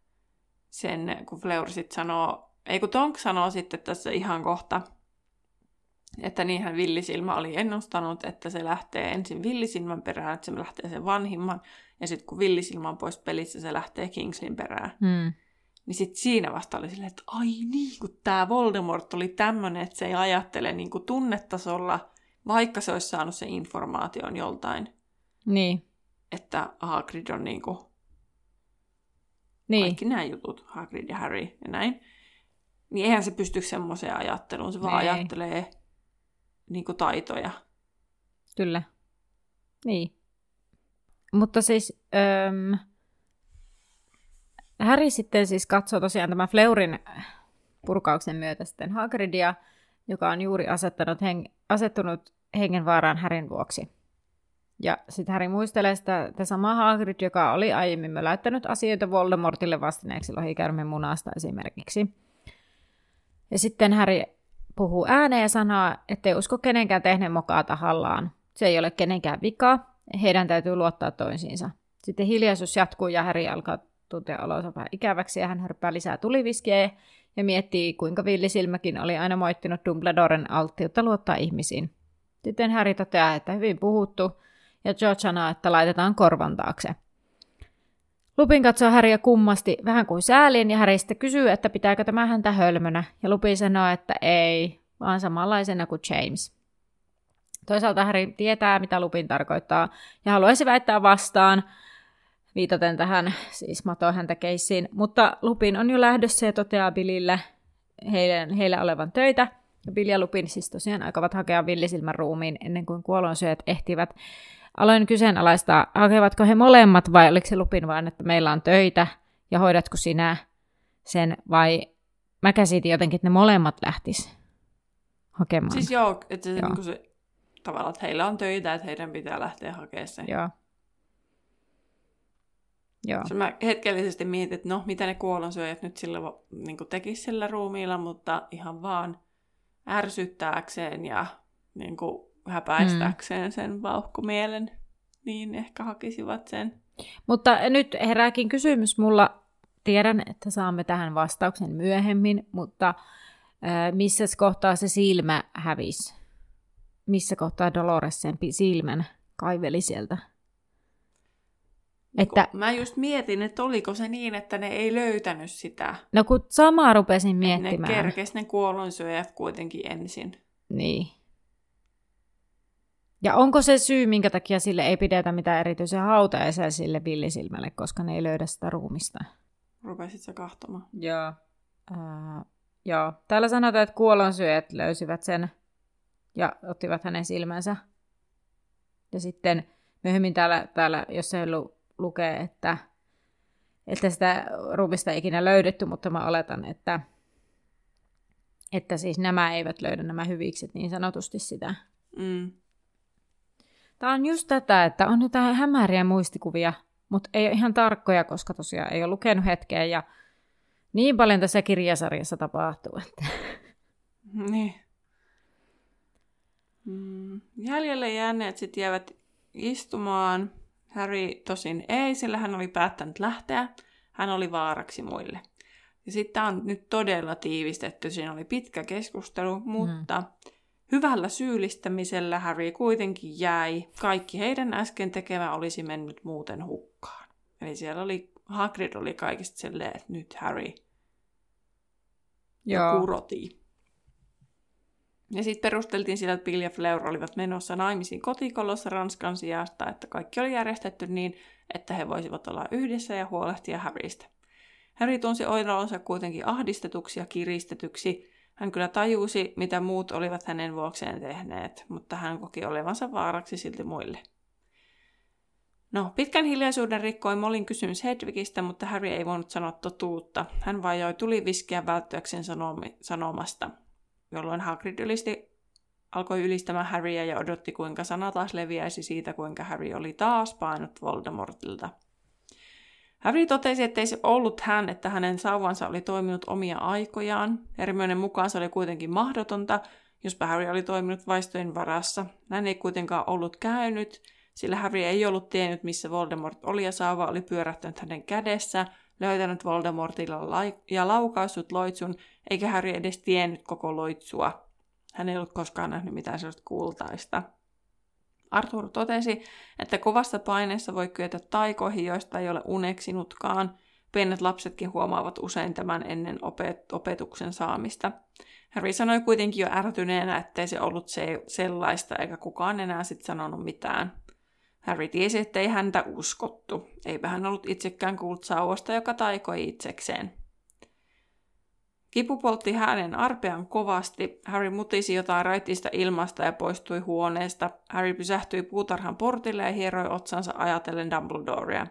sen, kun Fleur sit sanoo, ei kun Tonk sanoo sitten tässä ihan kohta, että niinhän villisilmä oli ennustanut, että se lähtee ensin villisilmän perään, että se lähtee sen vanhimman, ja sitten kun villisilmä on pois pelissä, se lähtee Kingslin perään. Mm. Niin sitten siinä vasta oli silleen, että ai niin, kun tämä Voldemort oli tämmöinen, että se ei ajattele niin kuin tunnetasolla, vaikka se olisi saanut sen informaation joltain. Niin. Että Hagrid on niin kuin niin. kaikki nämä jutut, Hagrid ja Harry ja näin. Niin eihän se pysty semmoiseen ajatteluun, se vaan ei. ajattelee niin kuin taitoja. Kyllä. Niin. Mutta siis, öm, Häri sitten siis katsoo tosiaan tämän Fleurin purkauksen myötä sitten Hagridia, joka on juuri asettanut heng- asettunut hengenvaaraan Härin vuoksi. Ja sitten Häri muistelee sitä, sitä samaa Hagrid, joka oli aiemmin möläyttänyt asioita Voldemortille vastineeksi lohikärmen munasta esimerkiksi. Ja sitten Häri puhuu ääneen ja sanoo, ettei usko kenenkään tehneen mokaa tahallaan. Se ei ole kenenkään vika, heidän täytyy luottaa toisiinsa. Sitten hiljaisuus jatkuu ja Häri alkaa tuntee olonsa vähän ikäväksi ja hän hörppää lisää tuliviskiä ja miettii, kuinka villisilmäkin oli aina moittinut Dumbledoren alttiutta luottaa ihmisiin. Sitten Harry toteaa, että hyvin puhuttu, ja George sanoo, että laitetaan korvan taakse. Lupin katsoo Häriä kummasti, vähän kuin säälin, ja Harry sitten kysyy, että pitääkö tämä häntä hölmönä, ja Lupin sanoo, että ei, vaan samanlaisena kuin James. Toisaalta Harry tietää, mitä Lupin tarkoittaa, ja haluaisi väittää vastaan, viitaten tähän siis häntä keissiin. Mutta Lupin on jo lähdössä ja toteaa Billille heille, heille olevan töitä. Ja Bill ja Lupin siis tosiaan aikavat hakea villisilmän ruumiin ennen kuin kuolonsyöt ehtivät. Aloin kyseenalaista, hakevatko he molemmat vai oliko se Lupin vain, että meillä on töitä. ja hoidatko sinä sen, vai mä käsitin jotenkin, että ne molemmat lähtis hakemaan. Siis joo, että se, joo. Niin se tavallaan, että heillä on töitä, että heidän pitää lähteä hakemaan sen. Joo. Joo. Så mä hetkellisesti mietin, että no, mitä ne kuolonsyöjät nyt sillä niin tekisivät sillä ruumiilla, mutta ihan vaan ärsyttääkseen ja niin kuin, häpäistäkseen mm. sen vauhkomielen, niin ehkä hakisivat sen. Mutta nyt herääkin kysymys mulla. Tiedän, että saamme tähän vastauksen myöhemmin, mutta äh, missä kohtaa se silmä hävisi? Missä kohtaa Dolores sen silmän kaiveli sieltä? Niin että, mä just mietin, että oliko se niin, että ne ei löytänyt sitä. No kun samaa rupesin miettimään. Ne kerkes ne kuollonsyöjät kuitenkin ensin. Niin. Ja onko se syy, minkä takia sille ei pidetä mitään erityisen hautajaisia sille villisilmälle, koska ne ei löydä sitä ruumista? Rupesit sä kahtomaan? Joo. Uh, joo. Täällä sanotaan, että kuolonsyöjät löysivät sen ja ottivat hänen silmänsä. Ja sitten myöhemmin täällä, täällä jos ei ollut lukee, että, että sitä ruumista ei ikinä löydetty, mutta mä oletan, että, että siis nämä eivät löydä nämä hyvikset niin sanotusti sitä. Mm. Tämä on just tätä, että on jotain hämäriä muistikuvia, mutta ei ole ihan tarkkoja, koska tosiaan ei ole lukenut hetkeä ja niin paljon tässä kirjasarjassa tapahtuu. Että... Niin. Mm. Jäljelle jääneet sitten jäävät istumaan. Harry tosin ei, sillä hän oli päättänyt lähteä. Hän oli vaaraksi muille. Ja sitten tämä on nyt todella tiivistetty. Siinä oli pitkä keskustelu, mutta... Mm Hyvällä syyllistämisellä Harry kuitenkin jäi. Kaikki heidän äsken tekemä olisi mennyt muuten hukkaan. Eli siellä oli, Hagrid oli kaikista silleen, että nyt Harry ja kuroti. Ja sitten perusteltiin sillä, että Bill ja Fleur olivat menossa naimisiin kotikolossa Ranskan sijasta, että kaikki oli järjestetty niin, että he voisivat olla yhdessä ja huolehtia Harrystä. Harry tunsi oilonsa kuitenkin ahdistetuksi ja kiristetyksi, hän kyllä tajusi, mitä muut olivat hänen vuokseen tehneet, mutta hän koki olevansa vaaraksi silti muille. No, pitkän hiljaisuuden rikkoi Molin kysymys Hedwigistä, mutta Harry ei voinut sanoa totuutta. Hän vajoi tuli viskiä välttyäkseen sanomi- sanomasta, jolloin Hagrid ylisti, alkoi ylistämään Harryä ja odotti, kuinka sana taas leviäisi siitä, kuinka Harry oli taas painut Voldemortilta – Harry totesi, ettei se ollut hän, että hänen sauvansa oli toiminut omia aikojaan. Hermionen mukaan se oli kuitenkin mahdotonta, jospa Harry oli toiminut vaistojen varassa. Näin ei kuitenkaan ollut käynyt, sillä Harry ei ollut tiennyt, missä Voldemort oli ja sauva oli pyörähtänyt hänen kädessä, löytänyt Voldemortilla ja laukaissut loitsun, eikä Harry edes tiennyt koko loitsua. Hän ei ollut koskaan nähnyt mitään sellaista kultaista. Arthur totesi, että kovassa paineessa voi kyetä taikoihin, joista ei ole uneksinutkaan. Pienet lapsetkin huomaavat usein tämän ennen opet- opetuksen saamista. Harry sanoi kuitenkin jo ärtyneenä, ettei se ollut se- sellaista, eikä kukaan enää sitten sanonut mitään. Harry tiesi, ettei häntä uskottu. Eipä hän ollut itsekään kuullut sauvasta, joka taikoi itsekseen. Kipu poltti hänen arpean kovasti. Harry mutisi jotain raitista ilmasta ja poistui huoneesta. Harry pysähtyi puutarhan portille ja hieroi otsansa ajatellen Dumbledorea.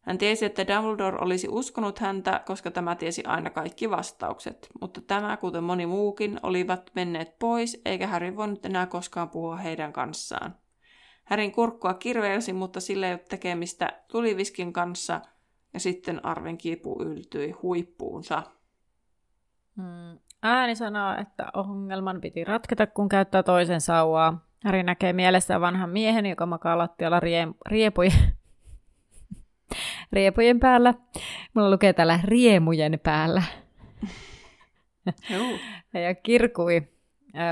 Hän tiesi, että Dumbledore olisi uskonut häntä, koska tämä tiesi aina kaikki vastaukset. Mutta tämä, kuten moni muukin, olivat menneet pois, eikä Harry voinut enää koskaan puhua heidän kanssaan. Härin kurkkua kirveelsi, mutta sillä ei ole tekemistä tuliviskin kanssa, ja sitten arven kipu yltyi huippuunsa. Mm. Ääni sanoo, että ongelman piti ratketa, kun käyttää toisen sauvaa. Häri näkee mielessään vanhan miehen, joka makaa lattialla rie- riepujen, riepujen päällä. Mulla lukee täällä riemujen päällä. ja kirkui.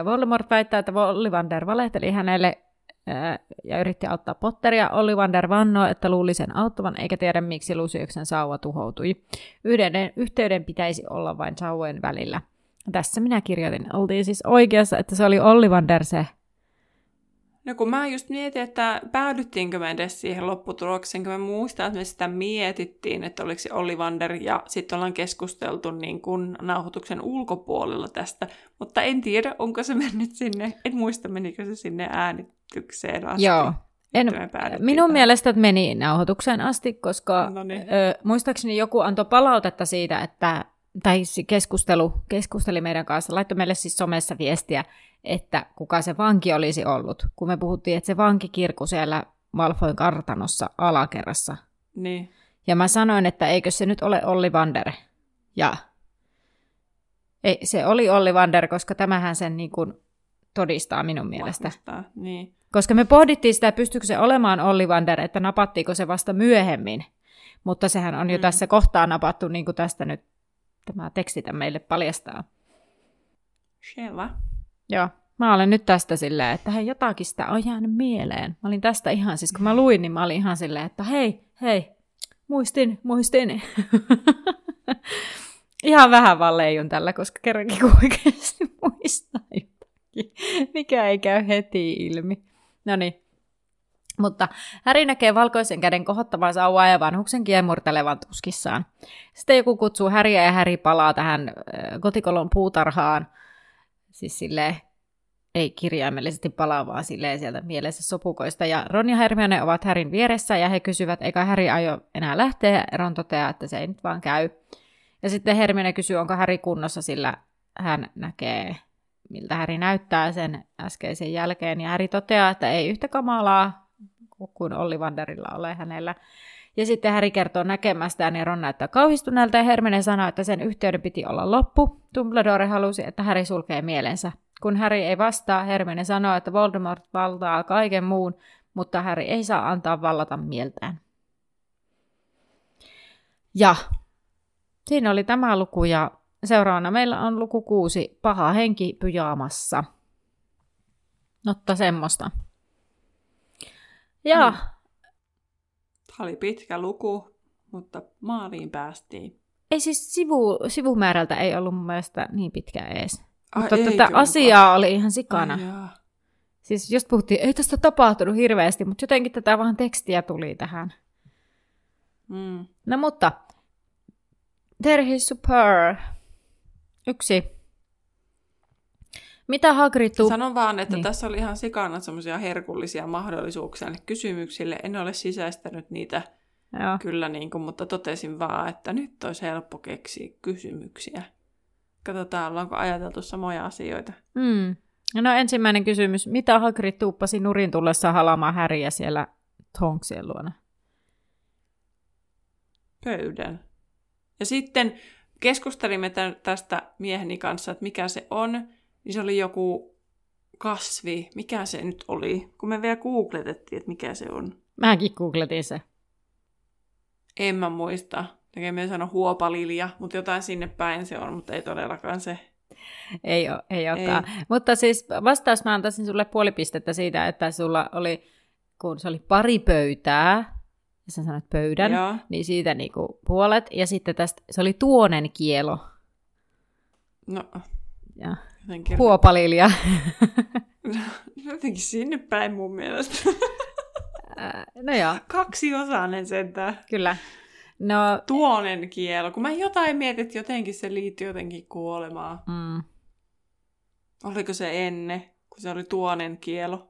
Voldemort väittää, että Ollivander valehteli hänelle ja yritti auttaa Potteria. Ollivander vannoo, että luuli sen auttavan, eikä tiedä miksi Luciuksen sauva tuhoutui. Yhden yhteyden pitäisi olla vain sauvojen välillä. Tässä minä kirjoitin. Oltiin siis oikeassa, että se oli Ollivander se. No kun mä just mietin, että päädyttiinkö me edes siihen lopputulokseen, kun me muistan, että me sitä mietittiin, että oliko se Ollivander, ja sitten ollaan keskusteltu niin kuin nauhoituksen ulkopuolella tästä, mutta en tiedä, onko se mennyt sinne, en muista, menikö se sinne ääni äänitykseen asti. Joo, En, minun mielestä meni nauhoitukseen asti, koska No niin. ö, muistaakseni joku antoi palautetta siitä, että, tai keskustelu, keskusteli meidän kanssa, laittoi meille siis somessa viestiä, että kuka se vanki olisi ollut, kun me puhuttiin, että se vanki kirku siellä Malfoin kartanossa alakerrassa. Niin. Ja mä sanoin, että eikö se nyt ole Olli Vander. Ja ei, se oli Olli Vander, koska tämähän sen niin kuin todistaa minun mielestä. Vahvistaa. Niin. Koska me pohdittiin sitä, pystyykö se olemaan Olli Vander, että napattiiko se vasta myöhemmin. Mutta sehän on jo Mm. tässä kohtaa napattu, niin kuin tästä nyt tämä tekstitä meille paljastaa. Selvä. Joo, mä olen nyt tästä silleen, että hei, jotakin sitä on jäänyt mieleen. Mä olin tästä ihan, siis kun mä luin, niin mä olin ihan silleen, että hei, hei, muistin, muistin. ihan vähän vaan leijun tällä, koska kerrankin kun oikeasti muistaa jotakin, mikä ei käy heti ilmi. No niin. Mutta Häri näkee valkoisen käden kohottavan sauvaa ja vanhuksen kiemurtelevan tuskissaan. Sitten joku kutsuu Häriä ja Häri palaa tähän äh, kotikolon puutarhaan. Siis silleen, ei kirjaimellisesti palaa, vaan silleen sieltä mielessä sopukoista. Ja Ron ja Hermione ovat Härin vieressä ja he kysyvät, eikä Häri aio enää lähteä. Ron toteaa, että se ei nyt vaan käy. Ja sitten Hermione kysyy, onko Häri kunnossa, sillä hän näkee, miltä Häri näyttää sen äskeisen jälkeen. Ja Häri toteaa, että ei yhtä kamalaa kuin Olli Vanderilla ole hänellä. Ja sitten Häri kertoo näkemästään ja Ron näyttää kauhistuneelta ja Hermione sanoo, että sen yhteyden piti olla loppu. Dumbledore halusi, että Häri sulkee mielensä. Kun Häri ei vastaa, Hermione sanoo, että Voldemort valtaa kaiken muun, mutta Häri ei saa antaa vallata mieltään. Ja siinä oli tämä luku ja seuraavana meillä on luku kuusi, paha henki pyjaamassa. Notta semmoista. Ja Mm. Oli pitkä luku, mutta maaliin päästiin. ei siis sivu, sivumäärältä ei ollut mun mielestä niin pitkä ees. Ai, Mutta tätä muka? asiaa oli ihan sikana. Ai jaa. Siis just puhuttiin, ei tästä tapahtunut hirveästi, mutta jotenkin tätä vaan tekstiä tuli tähän. Mm. No mutta, Terhi Super. Yksi. Mitä Hagrid tuu... Sanon vaan, että Niin. tässä oli ihan sikana semmoisia herkullisia mahdollisuuksia niille kysymyksille. En ole sisäistänyt niitä Joo. kyllä, niin kuin, mutta totesin vaan, että nyt olisi helppo keksiä kysymyksiä. Katsotaan, ollaanko ajateltu samoja asioita. Mm. No ensimmäinen kysymys. Mitä Hagrid tuuppasi nurin tullessa halamaan häriä siellä Tonksien luona? Pöydän. Ja sitten keskustelimme tä- tästä mieheni kanssa, että mikä se on. Niin se oli joku kasvi. Mikä se nyt oli? Kun me vielä googletettiin, että mikä se on. Mäkin googletin se. En mä muista. Tekee sano huopalilja, mutta jotain sinne päin se on, mutta ei todellakaan se. Ei, ole, ei olekaan. Mutta siis vastaus mä antaisin sulle puoli pistettä siitä, että sulla oli, kun se oli pari pöytää, ja sä sanoit pöydän, Joo. niin siitä niinku puolet. Ja sitten tästä, se oli tuonen kielo. No, Ja jotenkin, huopalilja. jotenkin sinne päin mun mielestä. No joo, Kaksi osainen sentään. kyllä. No, Tuonen kielo. Kun mä jotain mietin, että jotenkin se liittyy jotenkin kuolemaan. mm, Oliko se ennen, kun se oli tuonen kielo?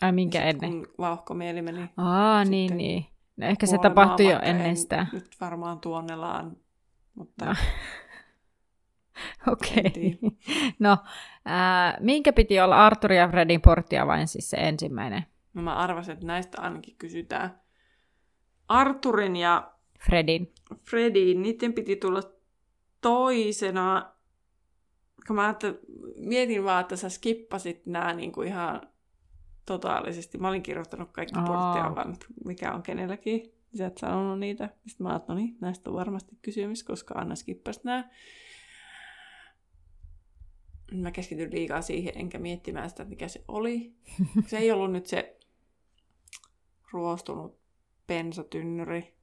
ai minkä Sit ennen? Kun vauhkomieli meni Aa, niin, niin. No ehkä se tapahtui jo ennen en sitä. Nyt varmaan tuonnellaan, mutta No. Okei. tiedä. No, ää, minkä piti olla Arthur ja Fredin porttia vain siis se ensimmäinen? no mä arvasin, että näistä ainakin kysytään. Arturin ja Fredin. Fredin, niiden piti tulla toisena. Kun mä mietin vaan, että sä skippasit nämä niin kuin ihan totaalisesti. Mä olin kirjoittanut kaikki Aa. porttia vaan, mikä on kenelläkin. Sä et sanonut niitä. Sitten mä ajattelin, no niin, näistä on varmasti kysymys, koska Anna skippasi nämä. Mä keskityn liikaa siihen, enkä miettimään sitä, mikä se oli. Se ei ollut nyt se ruostunut pensatynnyri.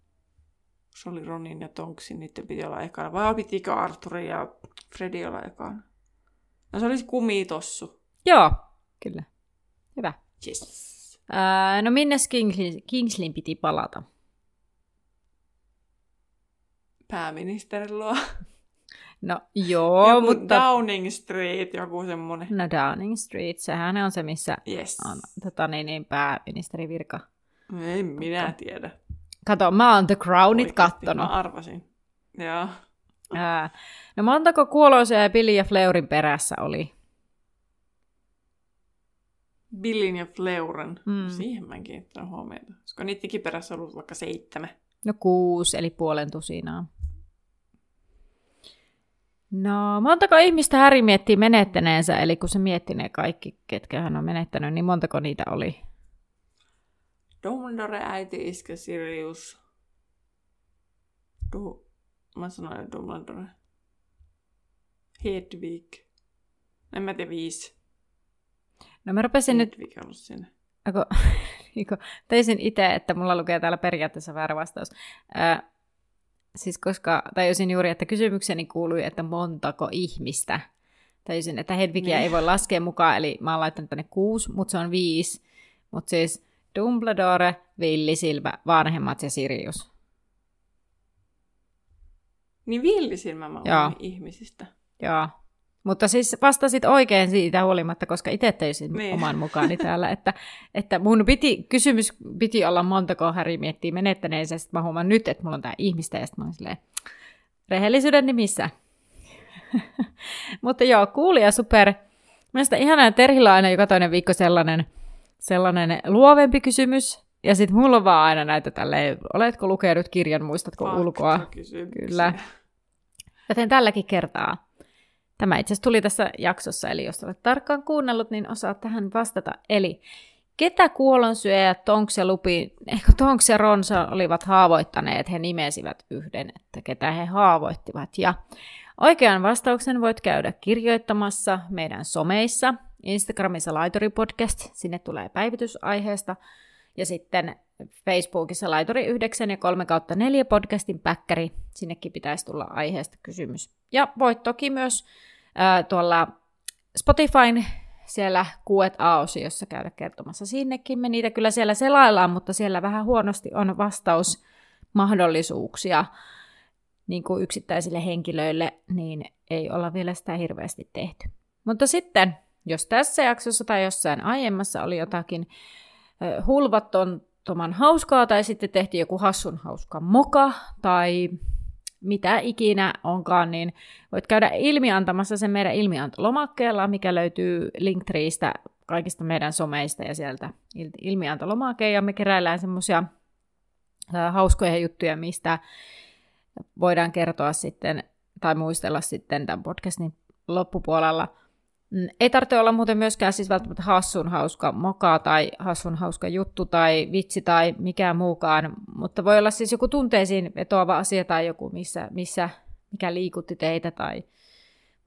Se oli Ronin ja Tonksin, niiden piti olla ekana. Vai pitikö Arturin ja Freddy olla ekana? No se olisi kumitossu. Joo, kyllä. Hyvä. Yes. Ää, no minne Kingsley, Kingsleyn piti palata? Pääministerin luo. No joo, joku mutta... Downing Street, joku semmoinen. No Downing Street, sehän on se, missä Yes. on tota, niin, niin, pääministeri virka. En minä tiedä. Kato, mä oon The Crownit Oikeesti, kattonut. Mä arvasin. Joo. Ää, no montako kuoloisia ja Billy ja Fleurin perässä oli? Billin ja Fleuren. Mm. Mm. Siihen mä en kiinnittänyt huomiota. Olisiko niidenkin perässä ollut vaikka seitsemän? No kuusi, eli puolen tusinaa. No, montako ihmistä Häri miettii menettäneensä, eli kun se mietti ne kaikki, ketkä hän on menettänyt, niin montako niitä oli? Dumbledore, äiti, iskä, Sirius. Du... Mä sanoin Dumbledore. Hedvig. En mä tiedä, viisi. No mä rupesin nyt, Hedvig on ollut siinä. ako, niinku, teisin itse, että mulla lukee täällä periaatteessa väärä vastaus. Siis koska tajusin juuri, että kysymykseni kuului, että montako ihmistä. Tajusin, että Hedvigia Niin. ei voi laskea mukaan, eli mä oon laittanut tänne kuusi, mutta se on viisi. Mutta siis Dumbledore, Villisilmä, vanhemmat ja Sirius. Niin villisilmä mä Joo. ihmisistä. Joo. Mutta siis vastasit oikein siitä huolimatta, koska itse teisin Niin. oman mukaani täällä, että, että mun piti, kysymys piti olla montako Häri miettii menettäneensä, sitten mä huomaan nyt, että mulla on tää ihmistä, ja sitten mä silleen, rehellisyyden nimissä. Mutta joo, kuulija super. Mielestäni ihanaa, että Terhillä on aina joka toinen viikko sellainen, sellainen luovempi kysymys, ja sitten mulla on vaan aina näitä tälleen, oletko lukenut kirjan, muistatko ulkoa? Faktakysymyksiä. Kyllä. Joten tälläkin kertaa. Tämä itse asiassa tuli tässä jaksossa, eli jos olet tarkkaan kuunnellut, niin osaat tähän vastata. Eli ketä kuolonsyöjät Tonks ja Lupi, ehkä Tonks ja Ronsa olivat haavoittaneet, he nimesivät yhden, että ketä he haavoittivat. Ja oikean vastauksen voit käydä kirjoittamassa meidän someissa, Instagramissa Laitori Podcast, sinne tulee päivitys aiheesta, ja sitten Facebookissa Laituri 9 ja 3 kautta 4 podcastin päkkäri. Sinnekin pitäisi tulla aiheesta kysymys. Ja voit toki myös ää, tuolla Spotifyn siellä Q&A-osiossa käydä kertomassa. Sinnekin me niitä kyllä siellä selaillaan, mutta siellä vähän huonosti on vastausmahdollisuuksia niin kuin yksittäisille henkilöille, niin ei olla vielä sitä hirveästi tehty. Mutta sitten, jos tässä jaksossa tai jossain aiemmassa oli jotakin hulvattoman hauskaa, tai sitten tehtiin joku hassun hauska moka, tai mitä ikinä onkaan, niin voit käydä ilmiantamassa sen meidän ilmiantolomakkeella, mikä löytyy Linktreestä kaikista meidän someista ja sieltä il- ilmiantolomake, ja me keräillään semmoisia hauskoja juttuja, mistä voidaan kertoa sitten tai muistella sitten tämän podcastin loppupuolella. Mm, Ei tarvitse olla muuten myöskään siis välttämättä hassun hauska moka tai hassun hauska juttu tai vitsi tai mikään muukaan, mutta voi olla siis joku tunteisiin vetoava asia tai joku, missä, missä mikä liikutti teitä tai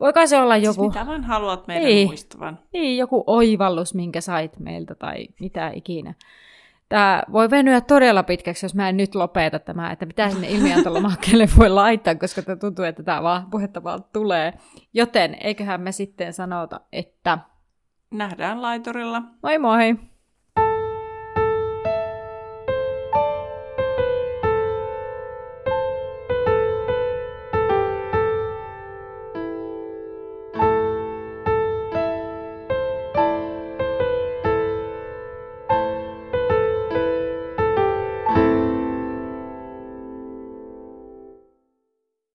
voikaan se olla Siis joku, mitä vaan haluat meidän Niin. muistavan? niin, joku oivallus, minkä sait meiltä tai mitä ikinä. Tämä voi venyä todella pitkäksi, jos mä en nyt lopeta tämä, että mitä sinne ilmiantolomakkeelle voi laittaa, koska tuntuu, että tämä vaan, puhetta vaan tulee. Joten eiköhän me sitten sanota, että Nähdään laiturilla. moi moi!